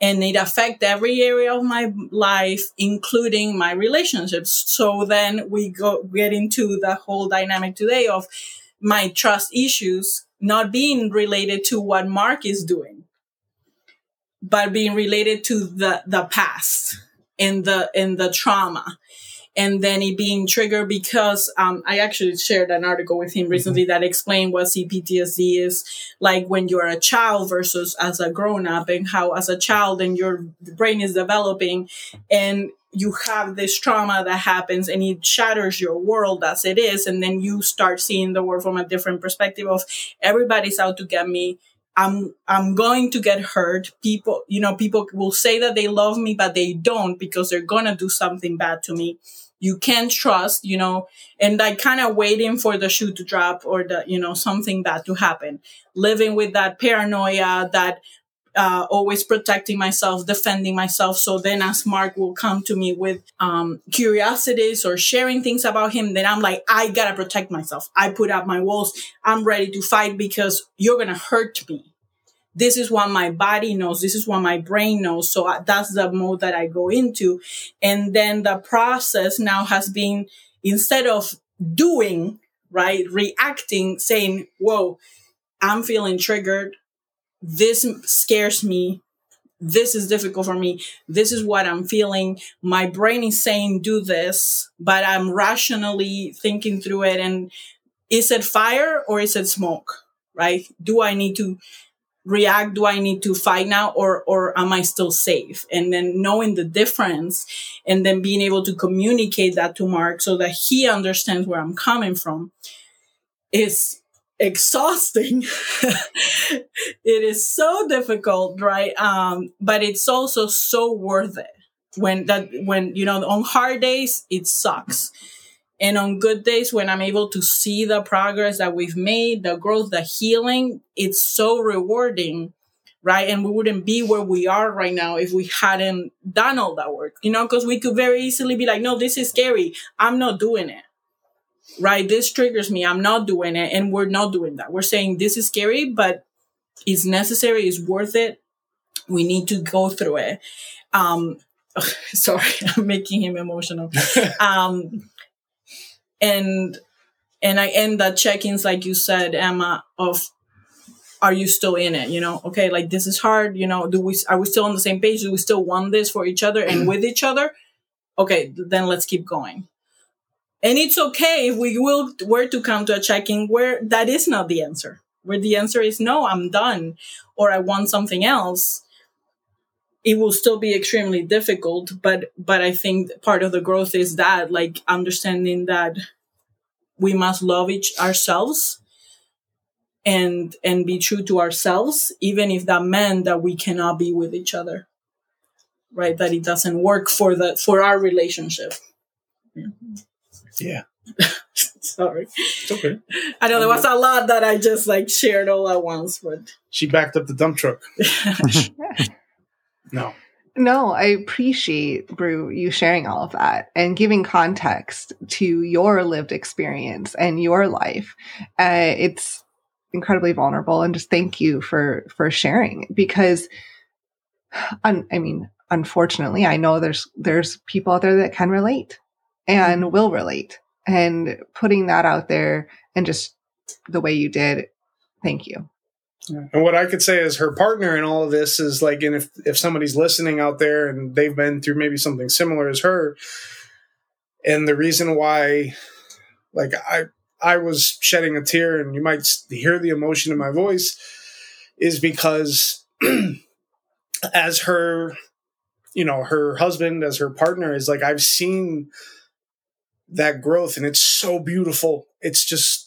And it affected every area of my life, including my relationships. So then we go get into the whole dynamic today of my trust issues not being related to what Mark is doing, but being related to the, the past and the, and the trauma and then it being triggered because um, I actually shared an article with him recently mm-hmm. that explained what CPTSD is like when you're a child versus as a grown up, and how as a child and your brain is developing, and you have this trauma that happens and it shatters your world as it is, and then you start seeing the world from a different perspective of everybody's out to get me. I'm I'm going to get hurt. People, you know, people will say that they love me, but they don't because they're gonna do something bad to me you can't trust, you know, and like kind of waiting for the shoe to drop or the, you know, something bad to happen. Living with that paranoia, that uh, always protecting myself, defending myself. So then as Mark will come to me with um, curiosities or sharing things about him, then I'm like, I gotta protect myself. I put up my walls. I'm ready to fight because you're gonna hurt me this is what my body knows. This is what my brain knows. So that's the mode that I go into. And then the process now has been instead of doing, right, reacting, saying, whoa, I'm feeling triggered. This scares me. This is difficult for me. This is what I'm feeling. My brain is saying do this, but I'm rationally thinking through it. And is it fire or is it smoke? Right? Do I need to react do i need to fight now or or am i still safe? And then knowing the difference and then being able to communicate that to mark so that he understands where i'm coming from is exhausting. It is so difficult right? Um but it's also so worth it. When that when you know on hard days it sucks and on good days, when I'm able to see the progress that we've made, the growth, the healing, it's so rewarding, right? And we wouldn't be where we are right now if we hadn't done all that work, you know, because we could very easily be like, no, this is scary. I'm not doing it. Right? This triggers me. I'm not doing it. And we're not doing that. We're saying this is scary, but it's necessary. It's worth it. We need to go through it. Um, sorry, I'm making him emotional. um, and and I end the check-ins like you said, Emma, of are you still in it? You know, okay, like this is hard. You know, do we are we still on the same page? Do we still want this for each other and mm-hmm. with each other? Okay, then let's keep going. And it's okay if we will were to come to a check-in where that is not the answer. Where the answer is no, I'm done, or I want something else it will still be extremely difficult but but i think part of the growth is that like understanding that we must love each ourselves and and be true to ourselves even if that meant that we cannot be with each other right? That it doesn't work for the for our relationship. Yeah. Sorry. It's okay. I know there was a lot that i just like shared all at once but she backed up the dump truck no no, I appreciate Bru you sharing all of that and giving context to your lived experience and your life. Uh, it's incredibly vulnerable, and just thank you for for sharing because, un- I mean, unfortunately, I know there's there's people out there that can relate and mm-hmm. will relate, and putting that out there and just the way you did. Thank you. And what I could say is her partner in all of this is like, and if if somebody's listening out there and they've been through maybe something similar as her, and the reason why, like I I was shedding a tear, and you might hear the emotion in my voice, is because as her, you know, her husband as her partner is like I've seen that growth, and it's so beautiful. It's just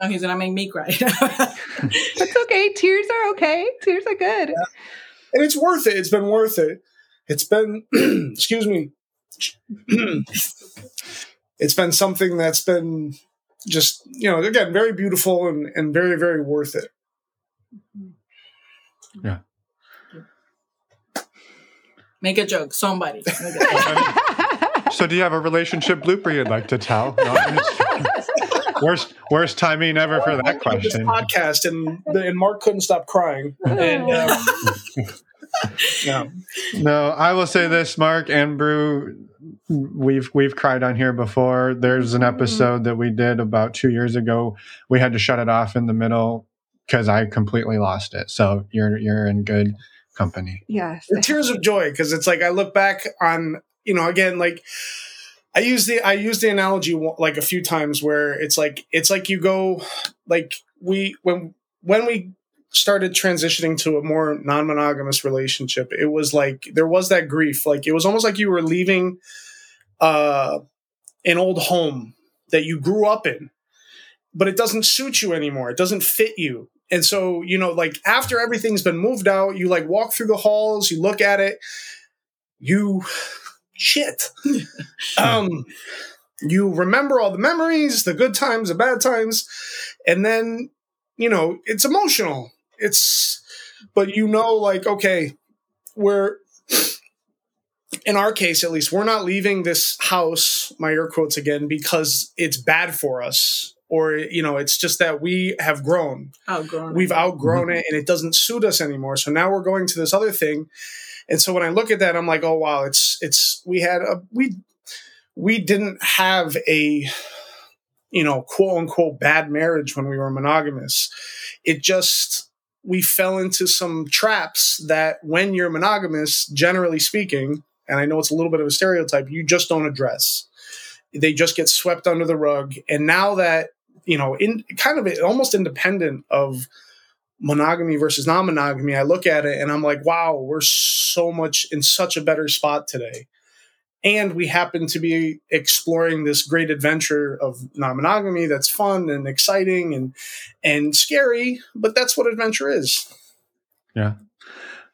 Oh, he's gonna make me cry. That's okay. Tears are okay. Tears are good. Yeah. And it's worth it. It's been worth it. It's been, excuse me. it's been something that's been just, you know, again, very beautiful and, and very, very worth it. Mm-hmm. Yeah. Make a joke, somebody. so, do you have a relationship blooper you'd like to tell? No, worst worst timing ever for that question. podcast and and Mark couldn't stop crying. And, um, yeah. No, I will say this, Mark and Bru. We've we've cried on here before. There's an episode that we did about two years ago. We had to shut it off in the middle because I completely lost it. So you're you're in good company. Yes. The tears of joy because it's like I look back on you know again like I use the I use the analogy like a few times where it's like it's like you go like we when when we started transitioning to a more non-monogamous relationship it was like there was that grief. Like it was almost like you were leaving uh an old home that you grew up in but it doesn't suit you anymore. It doesn't fit you. And so you know like after everything's been moved out you like walk through the halls you look at it you shit. um, you remember all the memories, the good times, the bad times, and then you know it's emotional. It's, but you know, like okay, we're in our case at least, we're not leaving this house. My air quotes again because it's bad for us. Or you know, it's just that we have grown. Outgrown. We've outgrown mm-hmm. it, and it doesn't suit us anymore. So now we're going to this other thing, and so when I look at that, I'm like, oh wow, it's it's we had a we we didn't have a you know quote unquote bad marriage when we were monogamous. It just we fell into some traps that when you're monogamous, generally speaking, and I know it's a little bit of a stereotype, you just don't address. They just get swept under the rug. And now that, you know, in kind of almost independent of monogamy versus non-monogamy i look at it and i'm like wow we're so much in such a better spot today. And we happen to be exploring this great adventure of non-monogamy that's fun and exciting and and scary but that's what adventure is. Yeah.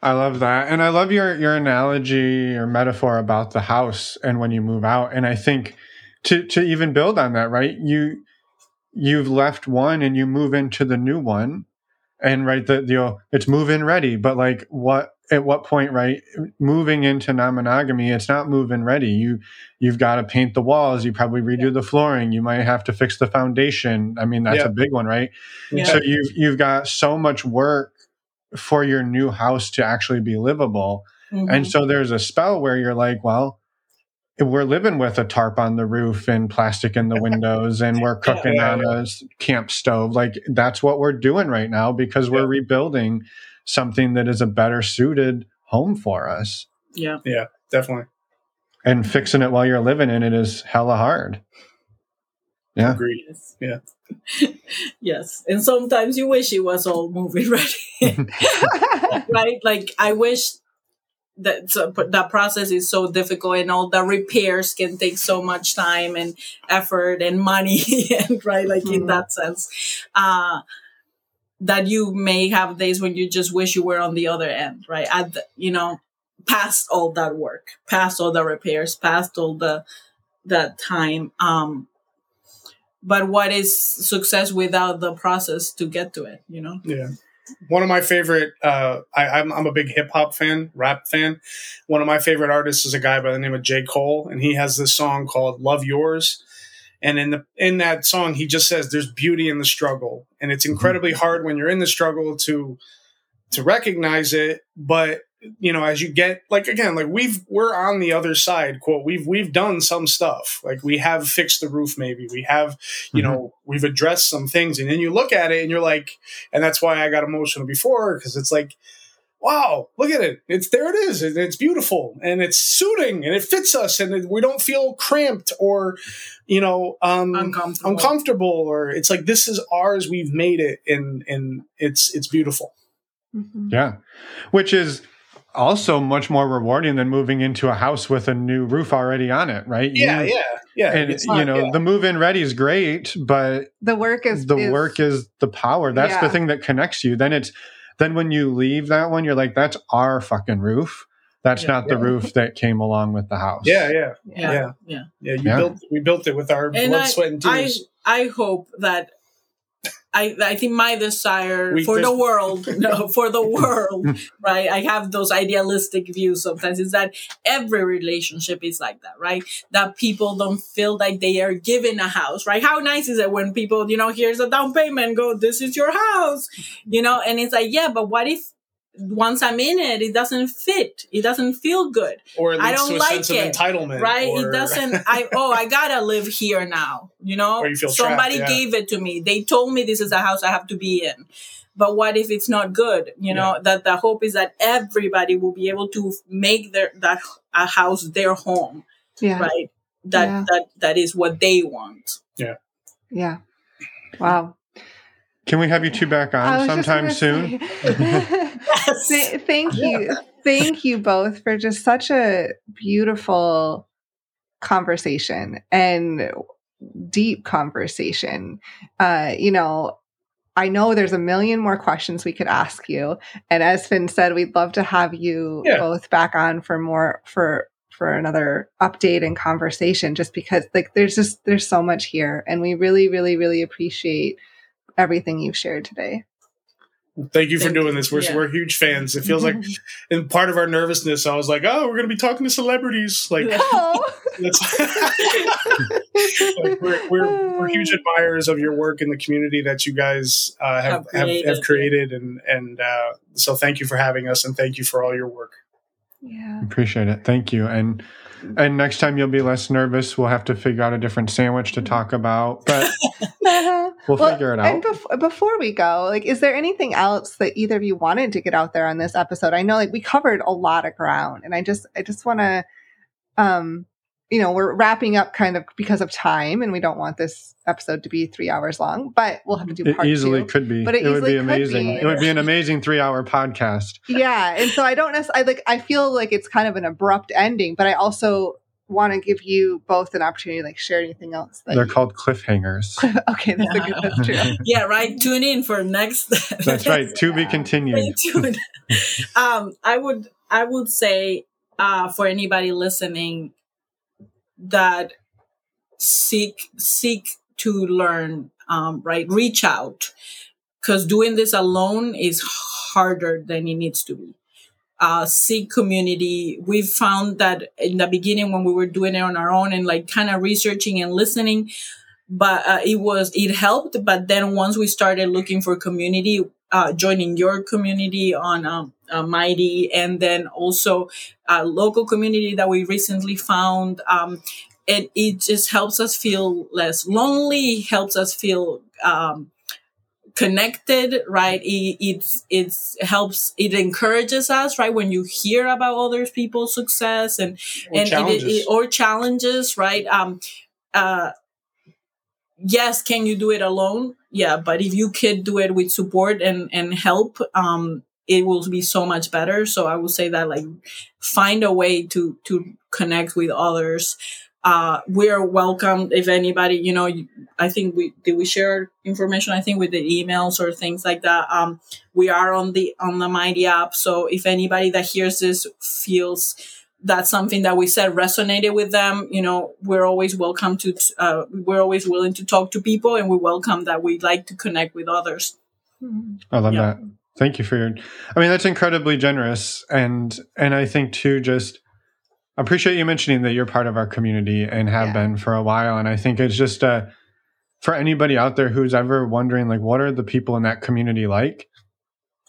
I love that. And i love your your analogy or metaphor about the house and when you move out. And i think to to even build on that right? You you've left one and you move into the new one and right the you know it's move in ready but like what at what point right moving into non-monogamy it's not move in ready you you've got to paint the walls you probably redo yeah. the flooring you might have to fix the foundation i mean that's yeah. a big one right yeah. so you've you've got so much work for your new house to actually be livable mm-hmm. and so there's a spell where you're like well we're living with a tarp on the roof and plastic in the windows and we're cooking yeah, yeah, on a camp stove. Like that's what we're doing right now because we're rebuilding something that is a better suited home for us. Yeah. Yeah definitely. And fixing it while you're living in it is hella hard. Yeah. Agreed. yeah. Yes. And sometimes you wish it was all movie ready right? Like i wish that so, that process is so difficult and all the repairs can take so much time and effort and money and right like mm-hmm. in that sense. Uh that you may have days when you just wish you were on the other end right? At the, you know past all that work past all the repairs past all the that time um but what is success without the process to get to it you know? Yeah one of my favorite uh, I, am I'm, I'm a big hip hop fan, rap fan. One of my favorite artists is a guy by the name of J. Cole, and he has this song called "Love Yours." And in the in that song, he just says there's beauty in the struggle, and it's incredibly mm-hmm. hard when you're in the struggle to to recognize it. But you know, as you get like again, like we've we're on the other side. Quote: We've we've done some stuff. Like we have fixed the roof. Maybe we have, you Mhm. know, we've addressed some things. And then you look at it and you're like, and that's why I got emotional before because it's like. Wow, look at it. It's there it is. It- It's beautiful and it's suiting and it fits us and it- we don't feel cramped or you know um Uncomfortable. uncomfortable or it's like this is ours we've made it and and it's it's beautiful Mhm. Yeah. Which is also much more rewarding than moving into a house with a new roof already on it, right? yeah You- yeah yeah And It's you know, yeah. the move in ready is great, but The work is the work is the power. That's Yeah. the thing that connects you. Then it's then when you leave that one, you're like, that's our fucking roof. That's Yeah. not the roof that came along with the house. yeah yeah Yeah. yeah Yeah. yeah you Yeah. built we built it with our And blood I, sweat and tears. I, tears I hope that I, I think my desire We- for the world, no, for the world, right? I have those idealistic views sometimes is that every relationship is like that, right? That people don't feel like they are given a house, right? How nice is it when people, you know, here's a down payment, go, this is your house, you know? And it's like, yeah, but what if once I'm in it, it doesn't fit? It doesn't feel good. or it I leads don't to a like sense it, of entitlement right or- it doesn't i oh i gotta live here now you know Or you feel trapped, somebody yeah. gave it to me they told me this is a house i have to be in but what if it's not good you know that the hope is that everybody will be able to make their that a house their home Yeah. right that Yeah. that that is what they want Yeah. Yeah. Wow. Can we have you two back on sometime soon? say- Th- thank you. Thank you both for just such a beautiful conversation and deep conversation. Uh, you know, I know there's a million more questions we could ask you. And as Finn said, we'd love to have you Yeah. both back on for more for for another update and conversation just because like there's just there's so much here and we really really really appreciate everything you've shared today. thank you for Thank doing this we're, Yeah. we're huge fans it feels like in part of our nervousness i was like oh we're gonna be talking to celebrities like oh. that's like we're, we're, we're huge admirers of your work in the community that you guys uh, have, Have have, created. have created and and uh, so thank you for having us and thank you for all your work yeah. Appreciate it. Thank you. And and next time you'll be less nervous. We'll have to figure out a different sandwich to talk about, but we'll figure it And out. bef- before we go, like, is there anything else that either of you wanted to get out there on this episode? I know, like, we covered a lot of ground, and I just, I just want to, um, you know, we're wrapping up kind of because of time, and we don't want this episode to be three hours long, but we'll have to do It easily two. could be. But it would easily be could amazing. be. It would be an amazing three-hour podcast. yeah, and so I don't necessarily like. I feel like it's kind of an abrupt ending, but I also want to give you both an opportunity to like share anything else. That They're you- called cliffhangers. okay, that's a good. That's true. yeah right tune in for next That's right. To be continued. Um, I would I would say uh, for anybody listening that seek seek to learn, um, right? Reach out because doing this alone is harder than it needs to be. Uh, seek community. We've found that in the beginning when we were doing it on our own and like kind of researching and listening, but uh, it was it helped. But then once we started looking for community, uh, joining your community on um, uh, Mighty, and then also a local community that we recently found. Um, it it just helps us feel less lonely. Helps us feel um, connected, right? It it's it's helps. It encourages us, right? When you hear about other people's success and or and challenges It, it, or challenges, right? Um, uh, yes, can you do it alone? Yeah, but if you could do it with support and and help, um, it will be so much better. So I would say that like find a way to to connect with others. Uh, we're welcome if anybody, you know, I think we did we share information. I think with the emails or things like that. Um, we are on the on the Mighty app. So if anybody that hears this feels that's something that we said resonated with them, you know, we're always welcome to. Uh, we're always willing to talk to people, and we welcome that we like to connect with others. I love Yeah. that. Thank you for your I mean that's incredibly generous and and I think too just appreciate you mentioning that you're part of our community and have Yeah. been for a while and I think it's just uh for anybody out there who's ever wondering like what are the people in that community like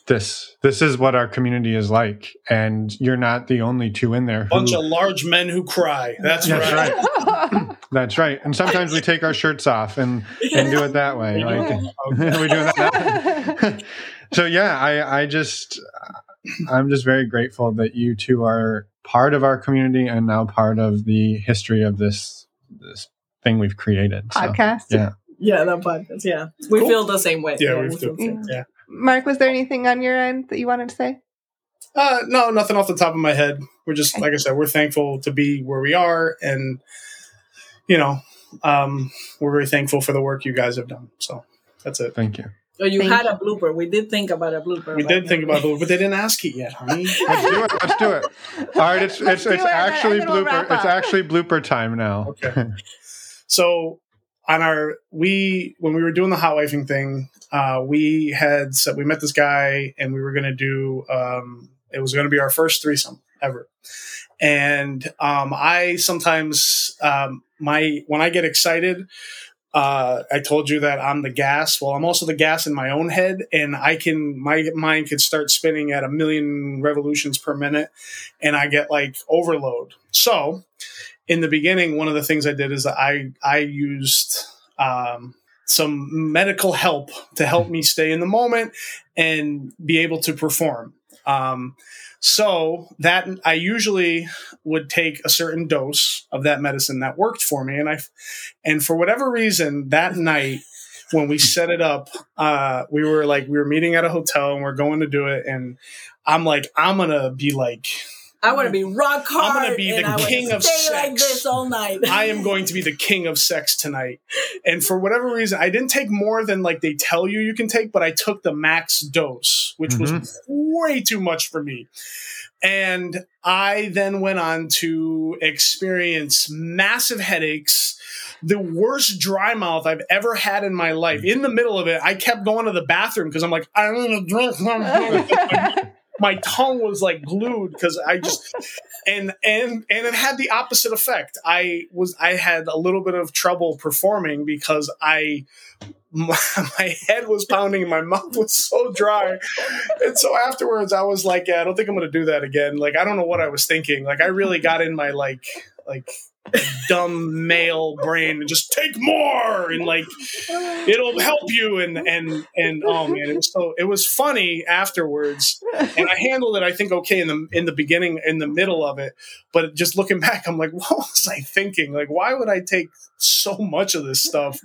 this this is what our community is like and you're not the only two in there who, Bunch of large men who cry. That's That's right. right. that's right and sometimes we take our shirts off and and do it that way like we do that so yeah i i just i'm just very grateful that you two are part of our community and now part of the history of this this thing we've created So, Podcast. yeah Yeah, that podcast. Yeah, we Cool. feel the same way. Yeah, we we feel- the same. Yeah. Mark, was there anything on your end that you wanted to say? Uh, no, nothing off the top of my head. We're just, like I said, we're thankful to be where we are. And, you know, um, we're very thankful for the work you guys have done. So that's it. thank you So you Thank had you. a blooper. We did think about a blooper. We but- did think about it, but they didn't ask it yet, honey. let's do it let's do it all right it's Let's it's, it's it, actually and then we'll blooper it's actually blooper time now Okay. So on our we when we were doing the hot wifing thing, uh, we had said we met this guy and we were gonna do um, it was gonna be our first threesome ever. And um, I sometimes um, my when I get excited, uh, I told you that I'm the gas. Well, I'm also the gas in my own head, and I can my mind could start spinning at a million revolutions per minute, and I get like overload. So in the beginning, one of the things I did is I I used um, some medical help to help me stay in the moment and be able to perform. Um, so that I usually would take a certain dose of that medicine that worked for me, and I and for whatever reason that night when we set it up, uh, we were like we were meeting at a hotel and we're going to do it, and I'm like I'm gonna be like I want to be rock hard. I'm gonna be the I king of stay like sex. this all night. I am going to be the king of sex tonight. And for whatever reason, I didn't take more than like they tell you you can take, but I took the max dose, which was mm-hmm. way too much for me. And I then went on to experience massive headaches, the worst dry mouth I've ever had in my life. In the middle of it, I kept going to the bathroom because I'm like, I need to drink something. my tongue was like glued because I just and and and it had the opposite effect. I was I had a little bit of trouble performing because I my, my head was pounding and my mouth was so dry. And so afterwards I was like, yeah, I don't think I'm going to do that again. Like I don't know what I was thinking. Like I really got in my like like dumb male brain and just take more and like it'll help you and and and oh man it was so it was funny afterwards. And I handled it I think okay in the in the beginning in the middle of it. But just looking back I'm like what was I thinking? Like why would I take so much of this stuff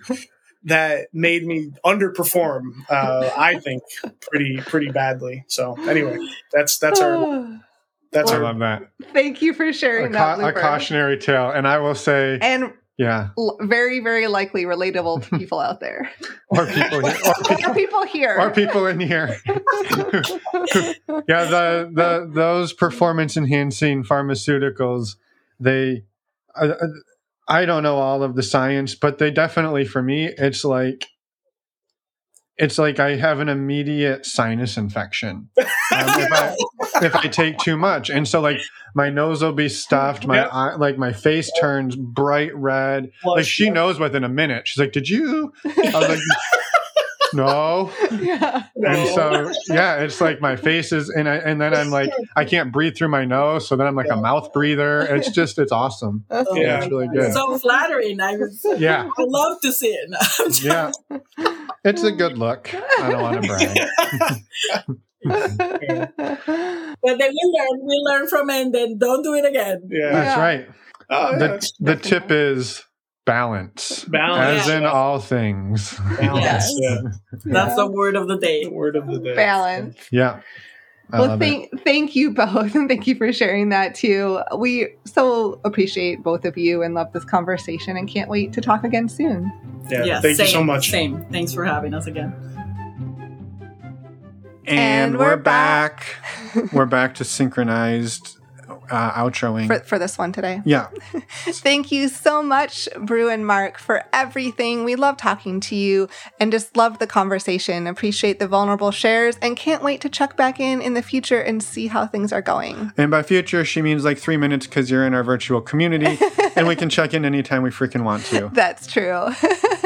that made me underperform uh, I think pretty pretty badly. So anyway that's that's our that's I our love that. Thank you for A, sharing ca- that. a cautionary tale. And I will say, and yeah, l- very, very likely relatable to people out there. or people, or people, or people here. or people in here. yeah, the the those performance enhancing pharmaceuticals, they, I, I don't know all of the science, but they definitely for me, it's like. It's like I have an immediate sinus infection um, if, I, if I take too much, and so like my nose will be stuffed, my eye, like my face turns bright red. Like she knows within a minute. She's like, "Did you?" I was like, "No." yeah. And so yeah, it's like my face is, and I, and then I'm like, I can't breathe through my nose, so then I'm like a mouth breather. It's just, it's awesome. Oh Yeah. It's really good. So flattering. I, was, Yeah, I love to see it. yeah, it's a good look. I don't want to brag. But then we learn, we learn from it, and then don't do it again. yeah That's Yeah. right. oh, yeah, The the tip is balance, balance as in all things. balance Yes. yeah That's the word of the day. the word of the day Balance. Yeah. I well, love it. thank thank you both, and thank you for sharing that too. We so appreciate both of you and love this conversation, and can't wait to talk again soon. yeah Yes, thank same, you so much Same. Thanks for having us again. And, And we're, we're back. we're back to synchronized uh, outroing. For for this one today. yeah. Thank you so much, Bru and Mark, for everything. We love talking to you and just love the conversation. Appreciate the vulnerable shares and can't wait to check back in in the future and see how things are going. And by future, she means like three minutes because you're in our virtual community and we can check in anytime we freaking want to. That's true.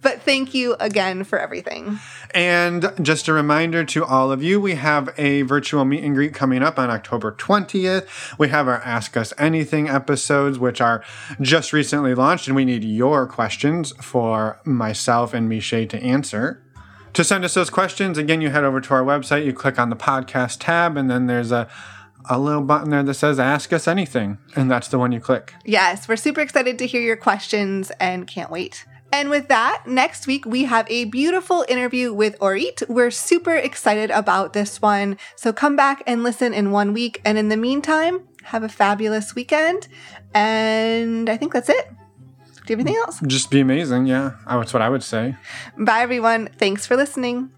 but thank you again for everything. And just a reminder to all of you, we have a virtual meet and greet coming up on October 20th. We have our Ask Us Anything episodes, which are just recently launched, and we need your questions for myself and Miche to answer. To send us those questions, again, you head over to our website, you click on the podcast tab, and then there's a a little button there that says ask us anything and that's the one you click Yes, we're super excited to hear your questions and can't wait. And with that, next week we have a beautiful interview with Orit. We're super excited about this one. So come back and listen in one week. And in the meantime, have a fabulous weekend. And I think that's it. Do you have anything else? just be amazing yeah that's what i would say Bye, everyone. Thanks for listening.